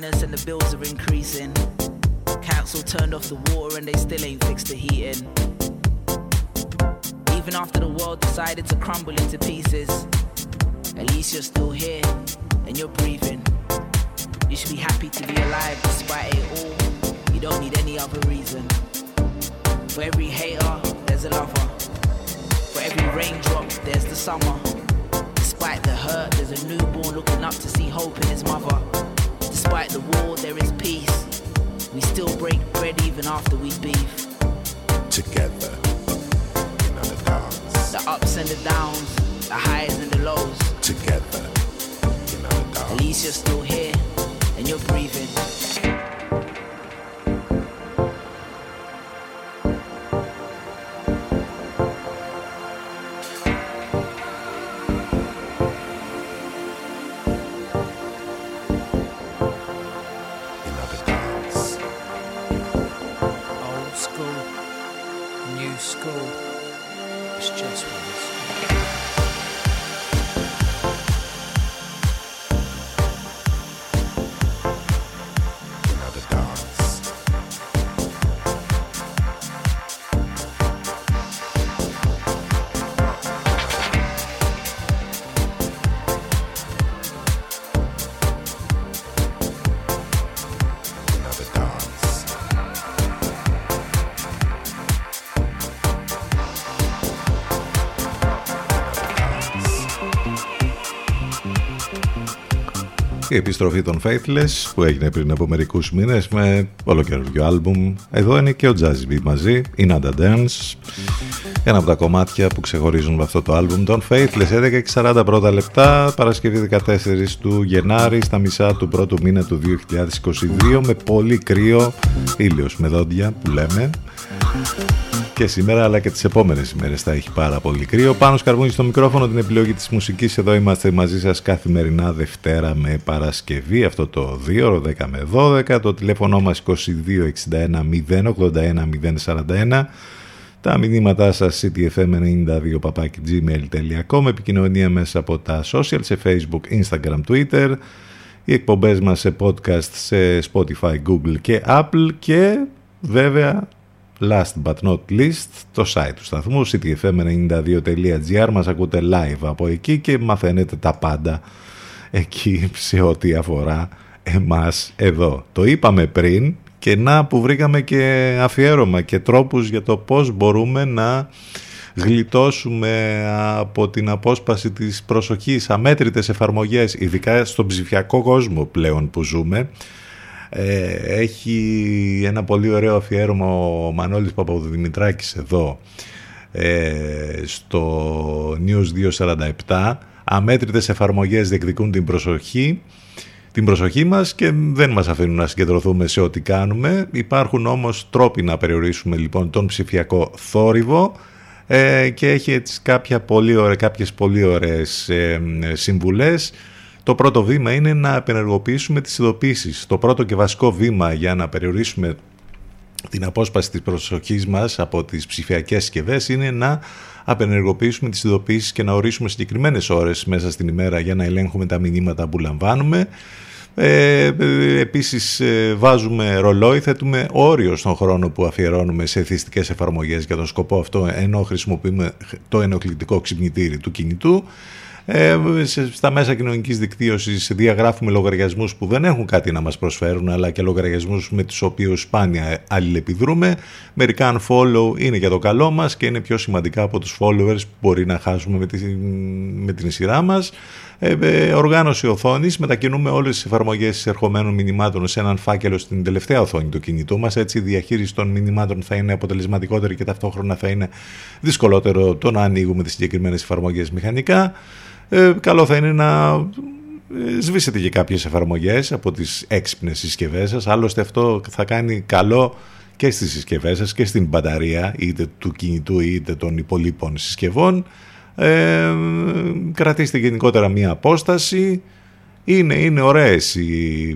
Minus and the bills are increasing. Council turned off the water and they still ain't fixed the heating. Even after the world decided to crumble into pieces, at least you're still here and you're breathing. You should be happy to be alive despite it all. You don't need any other reason. For every hater, there's a lover. For every raindrop, there's the summer. Despite the hurt, there's a newborn looking up to see hope in his mother. Despite the war, there is peace. We still break bread even after we beef. Together, dance. The downs. The ups and the downs, the highs and the lows. Together, another dance. At least you're still here and you're breathing. Η επιστροφή των Faithless που έγινε πριν από μερικούς μήνες με ολοκαινούργιο άλμπουμ. Εδώ είναι και ο Jazzy B μαζί, η Nada Dance. Ένα από τα κομμάτια που ξεχωρίζουν με αυτό το άλμπουμ των Faithless. 11 και 40 πρώτα λεπτά, Παρασκευή 14 του Γενάρη, στα μισά του πρώτου μήνα του 2022 με πολύ κρύο, ήλιος με δόντια που λέμε. Και σήμερα αλλά και τις επόμενες ημέρες θα έχει πάρα πολύ κρύο. Πάνω σκαρβούνι στο μικρόφωνο την επιλογή της μουσικής. Εδώ είμαστε μαζί σας καθημερινά Δευτέρα με Παρασκευή. Αυτό το 2 10 με 12. Το τηλέφωνο μας 2261 081 041. Τα μηνύματά σας ctfm92 επικοινωνία μέσα από τα social σε facebook, instagram, twitter οι εκπομπές μας σε podcast σε Spotify, Google και Apple και βέβαια last but not least το site του σταθμού ctfm92.gr μας ακούτε live από εκεί και μαθαίνετε τα πάντα εκεί σε ό,τι αφορά εμάς εδώ. Το είπαμε πριν και να που βρήκαμε και αφιέρωμα και τρόπους για το πώς μπορούμε να γλιτώσουμε από την απόσπαση της προσοχής αμέτρητες εφαρμογές, ειδικά στον ψηφιακό κόσμο πλέον που ζούμε. Ε, έχει ένα πολύ ωραίο αφιέρωμα ο Μανώλης Παπαδημητράκης εδώ ε, στο News 247 αμέτρητες εφαρμογές διεκδικούν την προσοχή την προσοχή μας και δεν μας αφήνουν να συγκεντρωθούμε σε ό,τι κάνουμε. Υπάρχουν όμως τρόποι να περιορίσουμε λοιπόν τον ψηφιακό θόρυβο ε, και έχει έτσι κάποια πολύ ωραίες, κάποιες πολύ ωραίες ε, συμβουλές. Το πρώτο βήμα είναι να απενεργοποιήσουμε τις ειδοποίησεις. Το πρώτο και βασικό βήμα για να περιορίσουμε την απόσπαση της προσοχής μας από τις ψηφιακές συσκευές είναι να απενεργοποιήσουμε τις ειδοποίησεις και να ορίσουμε συγκεκριμένες ώρες μέσα στην ημέρα για να ελέγχουμε τα μηνύματα που λαμβάνουμε. Ε, επίσης ε, βάζουμε ρολόι, θέτουμε όριο στον χρόνο που αφιερώνουμε σε εθιστικές εφαρμογές για τον σκοπό αυτό ενώ χρησιμοποιούμε το ενοχλητικό ξυπνητήρι του κινητού. Ε, στα μέσα κοινωνικής δικτύωσης διαγράφουμε λογαριασμούς που δεν έχουν κάτι να μας προσφέρουν αλλά και λογαριασμούς με τους οποίους σπάνια αλληλεπιδρούμε. Μερικά unfollow είναι για το καλό μας και είναι πιο σημαντικά από τους followers που μπορεί να χάσουμε με, τη, με την σειρά μας. Ε, ε, οργάνωση οθόνης, μετακινούμε όλες τις εφαρμογές ερχομένων μηνυμάτων σε έναν φάκελο στην τελευταία οθόνη του κινητού μας, έτσι η διαχείριση των μηνυμάτων θα είναι αποτελεσματικότερη και ταυτόχρονα θα είναι δυσκολότερο το να ανοίγουμε τις συγκεκριμένες εφαρμογές μηχανικά. Ε, καλό θα είναι να ε, σβήσετε και κάποιες εφαρμογές από τις έξυπνες συσκευές σας, άλλωστε αυτό θα κάνει καλό και στις συσκευές σας και στην μπαταρία είτε του κινητού είτε των υπολείπων συσκευών. Ε, κρατήστε γενικότερα μία απόσταση. Είναι, είναι ωραίες οι,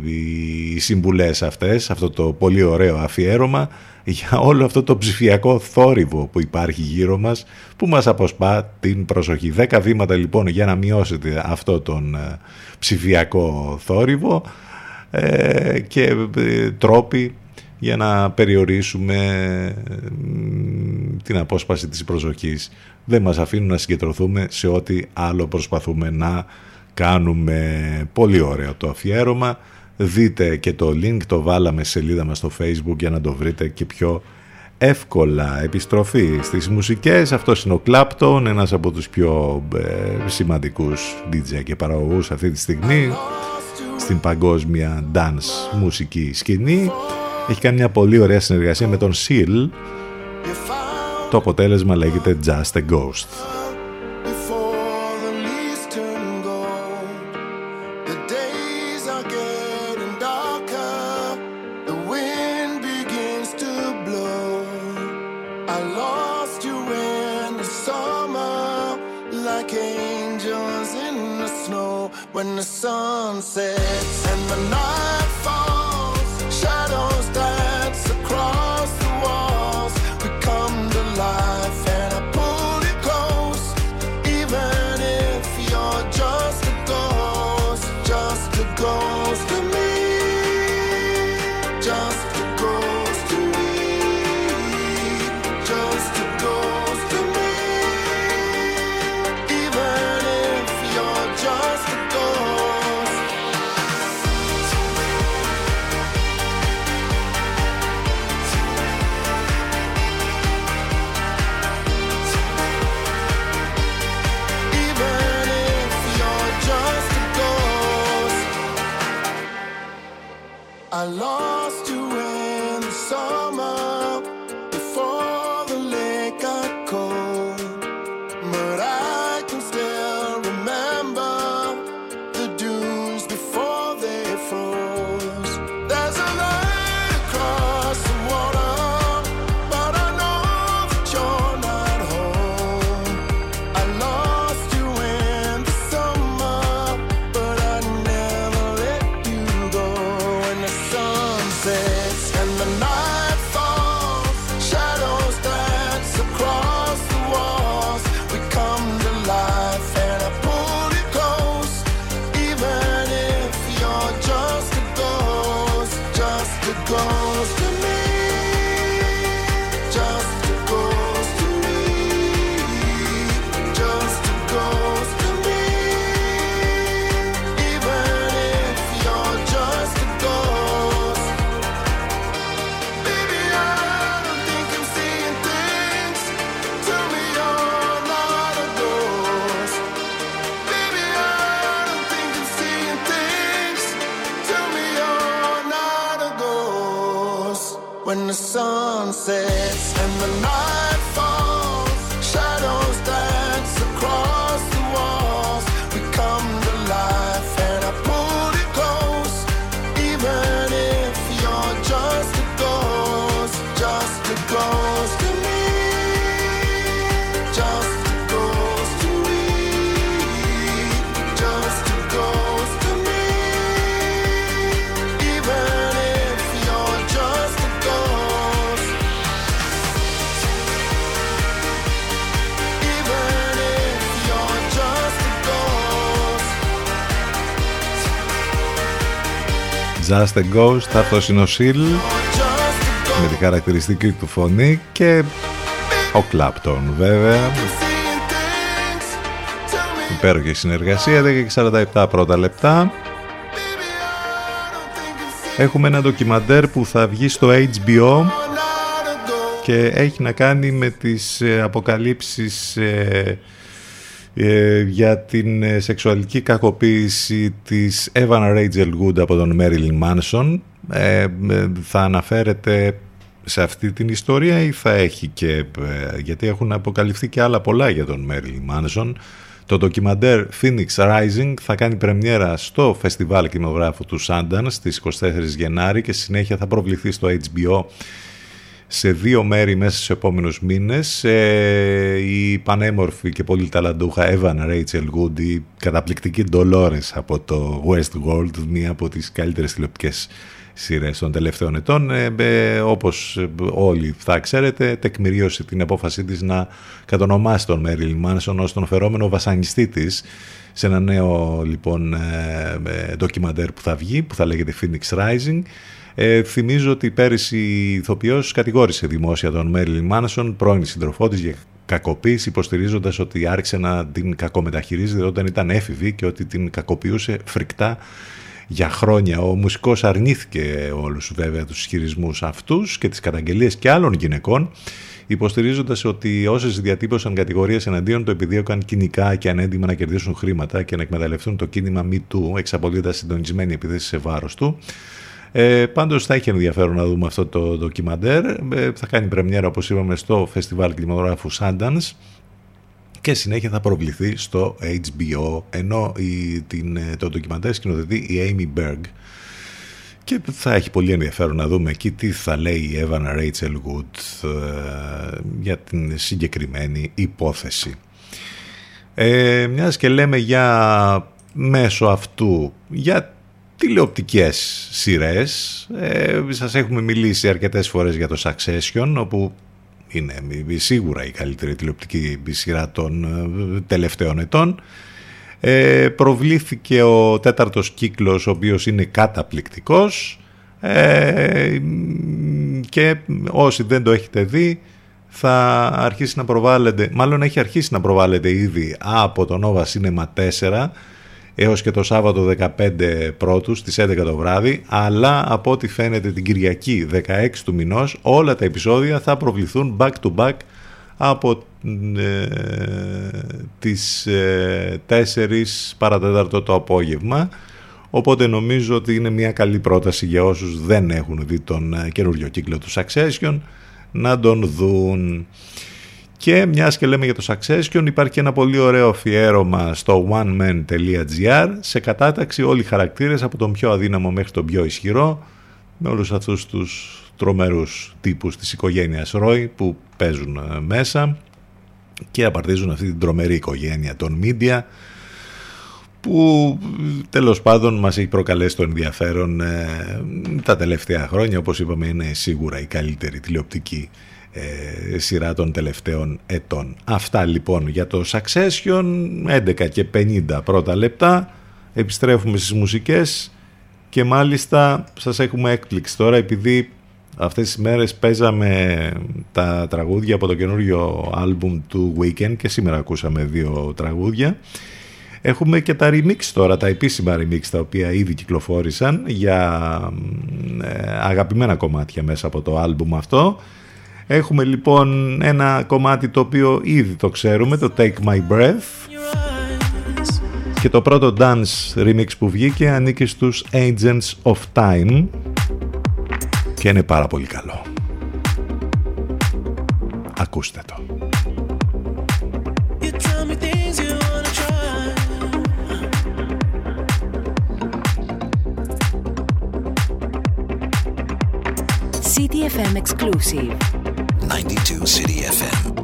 οι συμβουλές αυτές, αυτό το πολύ ωραίο αφιέρωμα για όλο αυτό το ψηφιακό θόρυβο που υπάρχει γύρω μας που μας αποσπά την προσοχή. Δέκα βήματα λοιπόν για να μειώσετε αυτό τον ε, ψηφιακό θόρυβο ε, και ε, τρόποι για να περιορίσουμε την απόσπαση της προσοχής δεν μας αφήνουν να συγκεντρωθούμε σε ό,τι άλλο προσπαθούμε να κάνουμε. Πολύ ωραίο το αφιέρωμα. Δείτε και το link, το βάλαμε σελίδα μας στο facebook για να το βρείτε και πιο εύκολα. Επιστροφή στις μουσικές, αυτός είναι ο Clapton, ένας από τους πιο ε, σημαντικούς DJ και παραγωγούς αυτή τη στιγμή στην παγκόσμια dance μουσική σκηνή. Έχει κάνει μια πολύ ωραία συνεργασία με τον Seal το αποτέλεσμα λέγεται Just a Ghost. When the sun sets and the night falls, Just a Ghost, αυτός είναι ο Σιλ με τη χαρακτηριστική του φωνή και ο Κλάπτον βέβαια. Υπέροχη συνεργασία, 10 και 47 πρώτα λεπτά. Έχουμε ένα ντοκιμαντέρ που θα βγει στο HBO και έχει να κάνει με τις ε, αποκαλύψεις ε, ε, για την ε, σεξουαλική κακοποίηση της Evan Rachel Wood από τον Marilyn Manson. Ε, ε, θα αναφέρεται σε αυτή την ιστορία ή θα έχει και... ε, γιατί έχουν αποκαλυφθεί και άλλα πολλά για τον Marilyn Manson. Το ντοκιμαντέρ Phoenix Rising θα κάνει πρεμιέρα στο φεστιβάλ κινηματογράφου του Sundance στις 24 Γενάρη και στη συνέχεια θα προβληθεί στο HBO σε δύο μέρη μέσα στους επόμενους μήνες ε, η πανέμορφη και πολύ ταλαντούχα Evan Rachel Wood η καταπληκτική Dolores από το Westworld μία από τις καλύτερες τηλεοπτικές σειρές των τελευταίων ετών. Ε, ε, όπως όλοι θα ξέρετε τεκμηρίωσε την απόφασή της να κατονομάσει τον Marilyn Manson ως τον φερόμενο βασανιστή της σε ένα νέο λοιπόν ε, ε, ντοκιμαντέρ που θα βγει που θα λέγεται Phoenix Rising ε, θυμίζω ότι πέρυσι η ηθοποιός κατηγόρησε δημόσια τον Marilyn Manson, πρώην σύντροφό της για κακοποίηση, υποστηρίζοντας ότι άρχισε να την κακομεταχειρίζεται όταν ήταν έφηβη και ότι την κακοποιούσε φρικτά για χρόνια. Ο μουσικός αρνήθηκε όλους βέβαια τους ισχυρισμούς αυτούς και τις καταγγελίες και άλλων γυναικών, υποστηρίζοντας ότι όσες διατύπωσαν κατηγορίες εναντίον του επιδίωκαν κοινικά και ανέντιμα να κερδίσουν χρήματα και να εκμεταλλευτούν το κίνημα MeToo, εξαπολύοντας συντονισμένη επίθεση σε βάρος του. Ε, πάντως θα έχει ενδιαφέρον να δούμε αυτό το ντοκιμαντέρ. Ε, θα κάνει πρεμιέρα όπως είπαμε στο φεστιβάλ κινηματογράφου Sundance και συνέχεια θα προβληθεί στο HBO ενώ η, την, ε, το ντοκιμαντέρ σκηνοθετεί η Amy Berg και θα έχει πολύ ενδιαφέρον να δούμε εκεί τι θα λέει η Evan Rachel Wood ε, για την συγκεκριμένη υπόθεση. Ε, μιας και λέμε για μέσω αυτού για τηλεοπτικές σειρές. Ε, σας έχουμε μιλήσει αρκετές φορές για το Succession, όπου είναι σίγουρα η καλύτερη τηλεοπτική σειρά των ε, τελευταίων ετών. Ε, προβλήθηκε ο τέταρτος κύκλος, ο οποίος είναι καταπληκτικός ε, και όσοι δεν το έχετε δει θα αρχίσει να προβάλλεται, μάλλον έχει αρχίσει να προβάλλεται ήδη από το Nova Cinema 4 έως και το Σάββατο 15 πρώτους στις 11 το βράδυ αλλά από ό,τι φαίνεται την Κυριακή 16 του μηνός όλα τα επεισόδια θα προβληθούν back to back από ε, τις ε, 4 παρατέταρτο το απόγευμα οπότε νομίζω ότι είναι μια καλή πρόταση για όσους δεν έχουν δει τον ε, καινούριο κύκλο του Succession να τον δουν. Και μιας και λέμε για το Succession υπάρχει ένα πολύ ωραίο αφιέρωμα στο oneman.gr σε κατάταξη όλοι οι χαρακτήρες από τον πιο αδύναμο μέχρι τον πιο ισχυρό με όλους αυτούς τους τρομερούς τύπους της οικογένειας Ρόι που παίζουν ε, μέσα και απαρτίζουν αυτή την τρομερή οικογένεια των media που τέλος πάντων μας έχει προκαλέσει το ενδιαφέρον ε, τα τελευταία χρόνια. Όπως είπαμε είναι σίγουρα η καλύτερη τηλεοπτική ε, σειρά των τελευταίων ετών. Αυτά λοιπόν για το Succession, 11 και 50 πρώτα λεπτά, επιστρέφουμε στις μουσικές και μάλιστα σας έχουμε έκπληξη τώρα επειδή αυτές τις μέρες παίζαμε τα τραγούδια από το καινούριο άλμπουμ του Weekend και σήμερα ακούσαμε δύο τραγούδια. Έχουμε και τα remix τώρα, τα επίσημα remix τα οποία ήδη κυκλοφόρησαν για ε, αγαπημένα κομμάτια μέσα από το άλμπουμ αυτό. Έχουμε λοιπόν ένα κομμάτι το οποίο ήδη το ξέρουμε, το Take My Breath. Και το πρώτο dance remix που βγήκε ανήκει στους Agents of Time και είναι πάρα πολύ καλό. Ακούστε το. You tell me things you wanna try. CTFM exclusive. 92 City FM.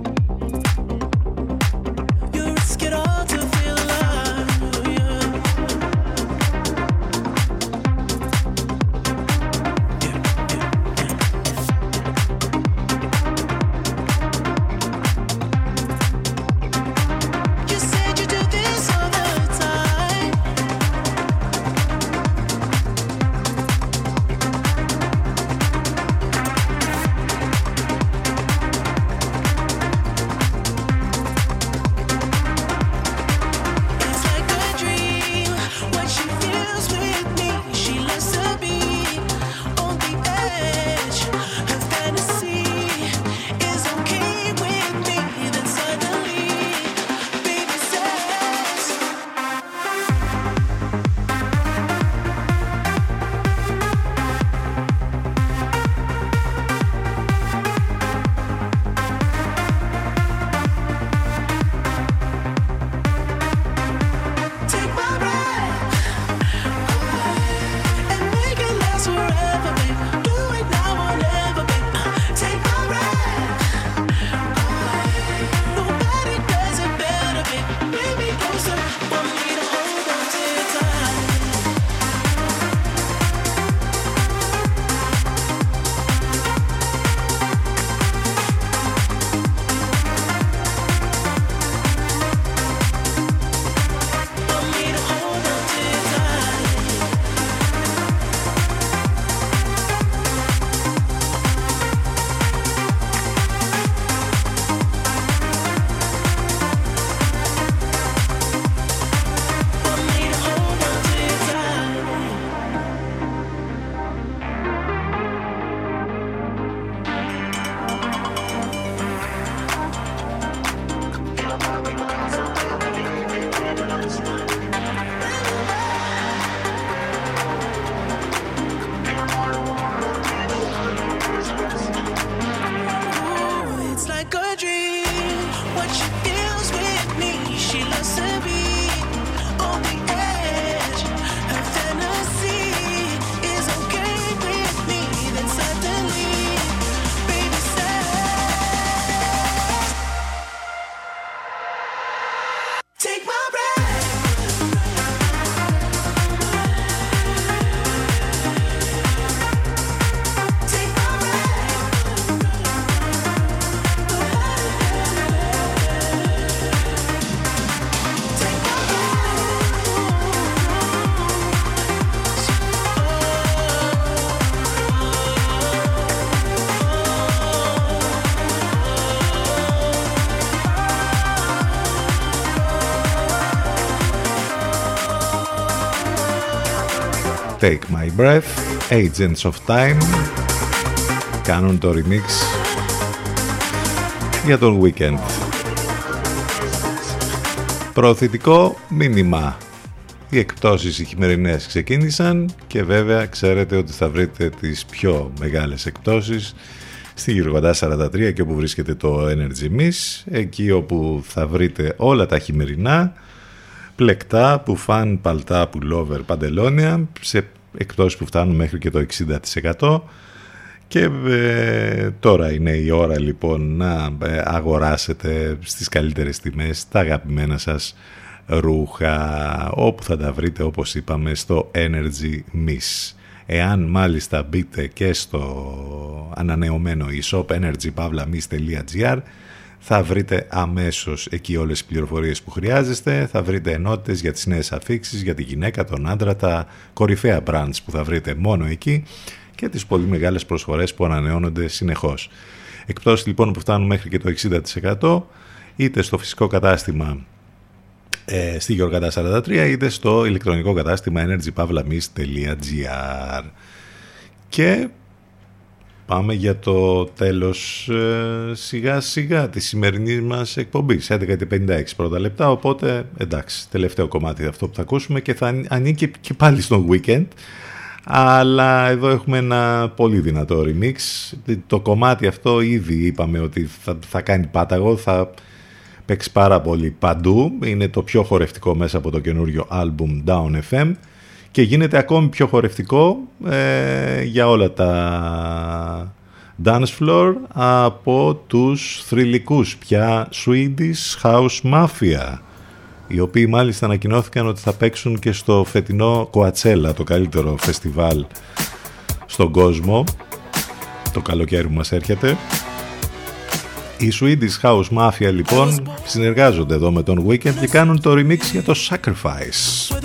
Breath, Agents of Time κάνουν το remix για τον Weekend. Προωθητικό μήνυμα. Οι εκπτώσεις οι χειμερινές ξεκίνησαν και βέβαια ξέρετε ότι θα βρείτε τις πιο μεγάλες εκπτώσεις στη Γυροκοντά 43 και όπου βρίσκεται το Energy Miss, εκεί όπου θα βρείτε όλα τα χειμερινά πλεκτά, πουφάν, παλτά, πουλόβερ, παντελόνια σε εκπτώσεις που φτάνουν μέχρι και το 60% και ε, τώρα είναι η ώρα λοιπόν να ε, αγοράσετε στις καλύτερες τιμές τα αγαπημένα σας ρούχα όπου θα τα βρείτε όπως είπαμε στο Energy Miss. Εάν μάλιστα μπείτε και στο ανανεωμένο e-shop energypavlamis.gr θα βρείτε αμέσως εκεί όλες τις πληροφορίες που χρειάζεστε, θα βρείτε ενότητες για τις νέες αφήξεις, για τη γυναίκα, τον άντρα, τα κορυφαία brands που θα βρείτε μόνο εκεί και τις πολύ μεγάλες προσφορές που ανανεώνονται συνεχώς. Εκπτώσεις λοιπόν που φτάνουν μέχρι και το 60% είτε στο φυσικό κατάστημα ε, στη Γεωργατά 43 είτε στο ηλεκτρονικό κατάστημα energypavlamis.gr και πάμε για το τέλος ε, σιγά σιγά της σημερινής μας εκπομπής 11.56 πρώτα λεπτά οπότε εντάξει τελευταίο κομμάτι αυτό που θα ακούσουμε και θα ανήκει και πάλι στο weekend Αλλά εδώ έχουμε ένα πολύ δυνατό remix. Το κομμάτι αυτό ήδη είπαμε ότι θα, θα κάνει πάταγο, θα παίξει πάρα πολύ παντού. Είναι το πιο χορευτικό μέσα από το καινούριο album Down FM και γίνεται ακόμη πιο χορευτικό ε, για όλα τα dance floor από τους θρηλυκούς πια Swedish House Mafia οι οποίοι μάλιστα ανακοινώθηκαν ότι θα παίξουν και στο φετινό Coachella, το καλύτερο φεστιβάλ στον κόσμο. Το καλοκαίρι που μας έρχεται. Οι Swedish House Mafia λοιπόν συνεργάζονται εδώ με τον Weekend και κάνουν το remix για το Sacrifice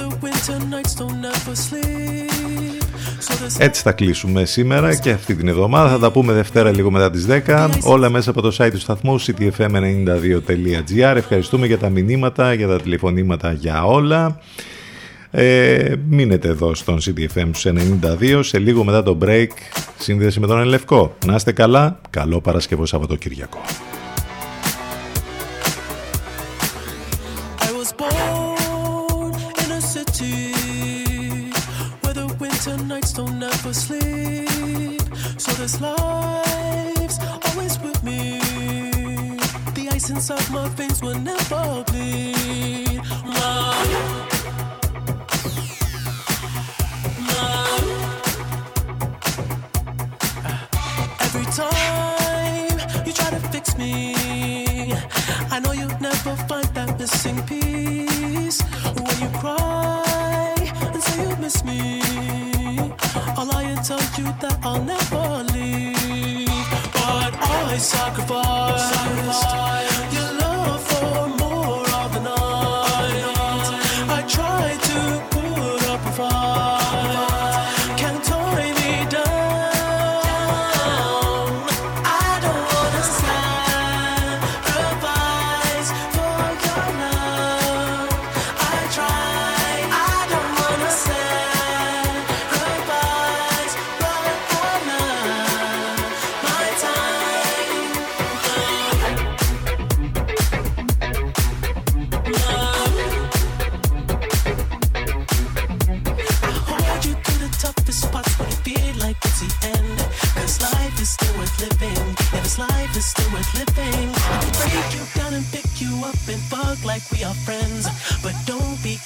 έτσι θα κλείσουμε σήμερα και αυτή την εβδομάδα. Θα τα πούμε Δευτέρα λίγο μετά τις 10. Όλα μέσα από το site του σταθμού ctfm92.gr. Ευχαριστούμε για τα μηνύματα, για τα τηλεφωνήματα, για όλα. Ε, μείνετε εδώ στον CTFM 92. Σε λίγο μετά το break σύνδεση με τον Ελευκό. Να είστε καλά. Καλό Παρασκευό Σαββατοκύριακο. Don't sleep. So this life's always with me. The ice inside my veins will never bleed. Every time you try to fix me, I know you'll never find that missing piece. You that I'll never leave. But I sacrificed your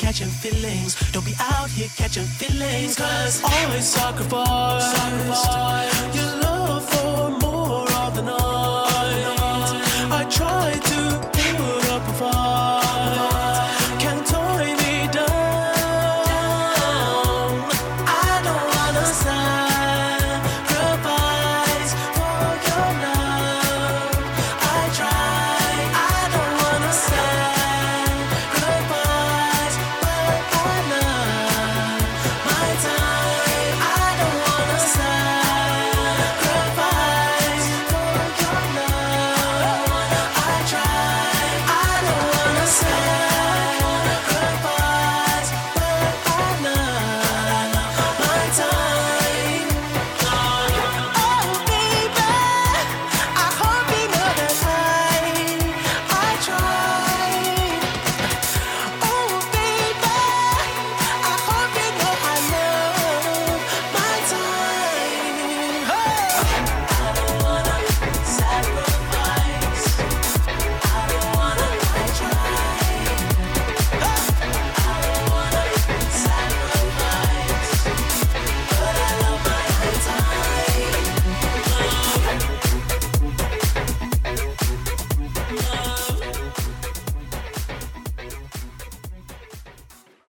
catching feelings. Don't be out here catching feelings, cause always sacrifice. sacrifice. Your love for more of the night. I try to put up a fight.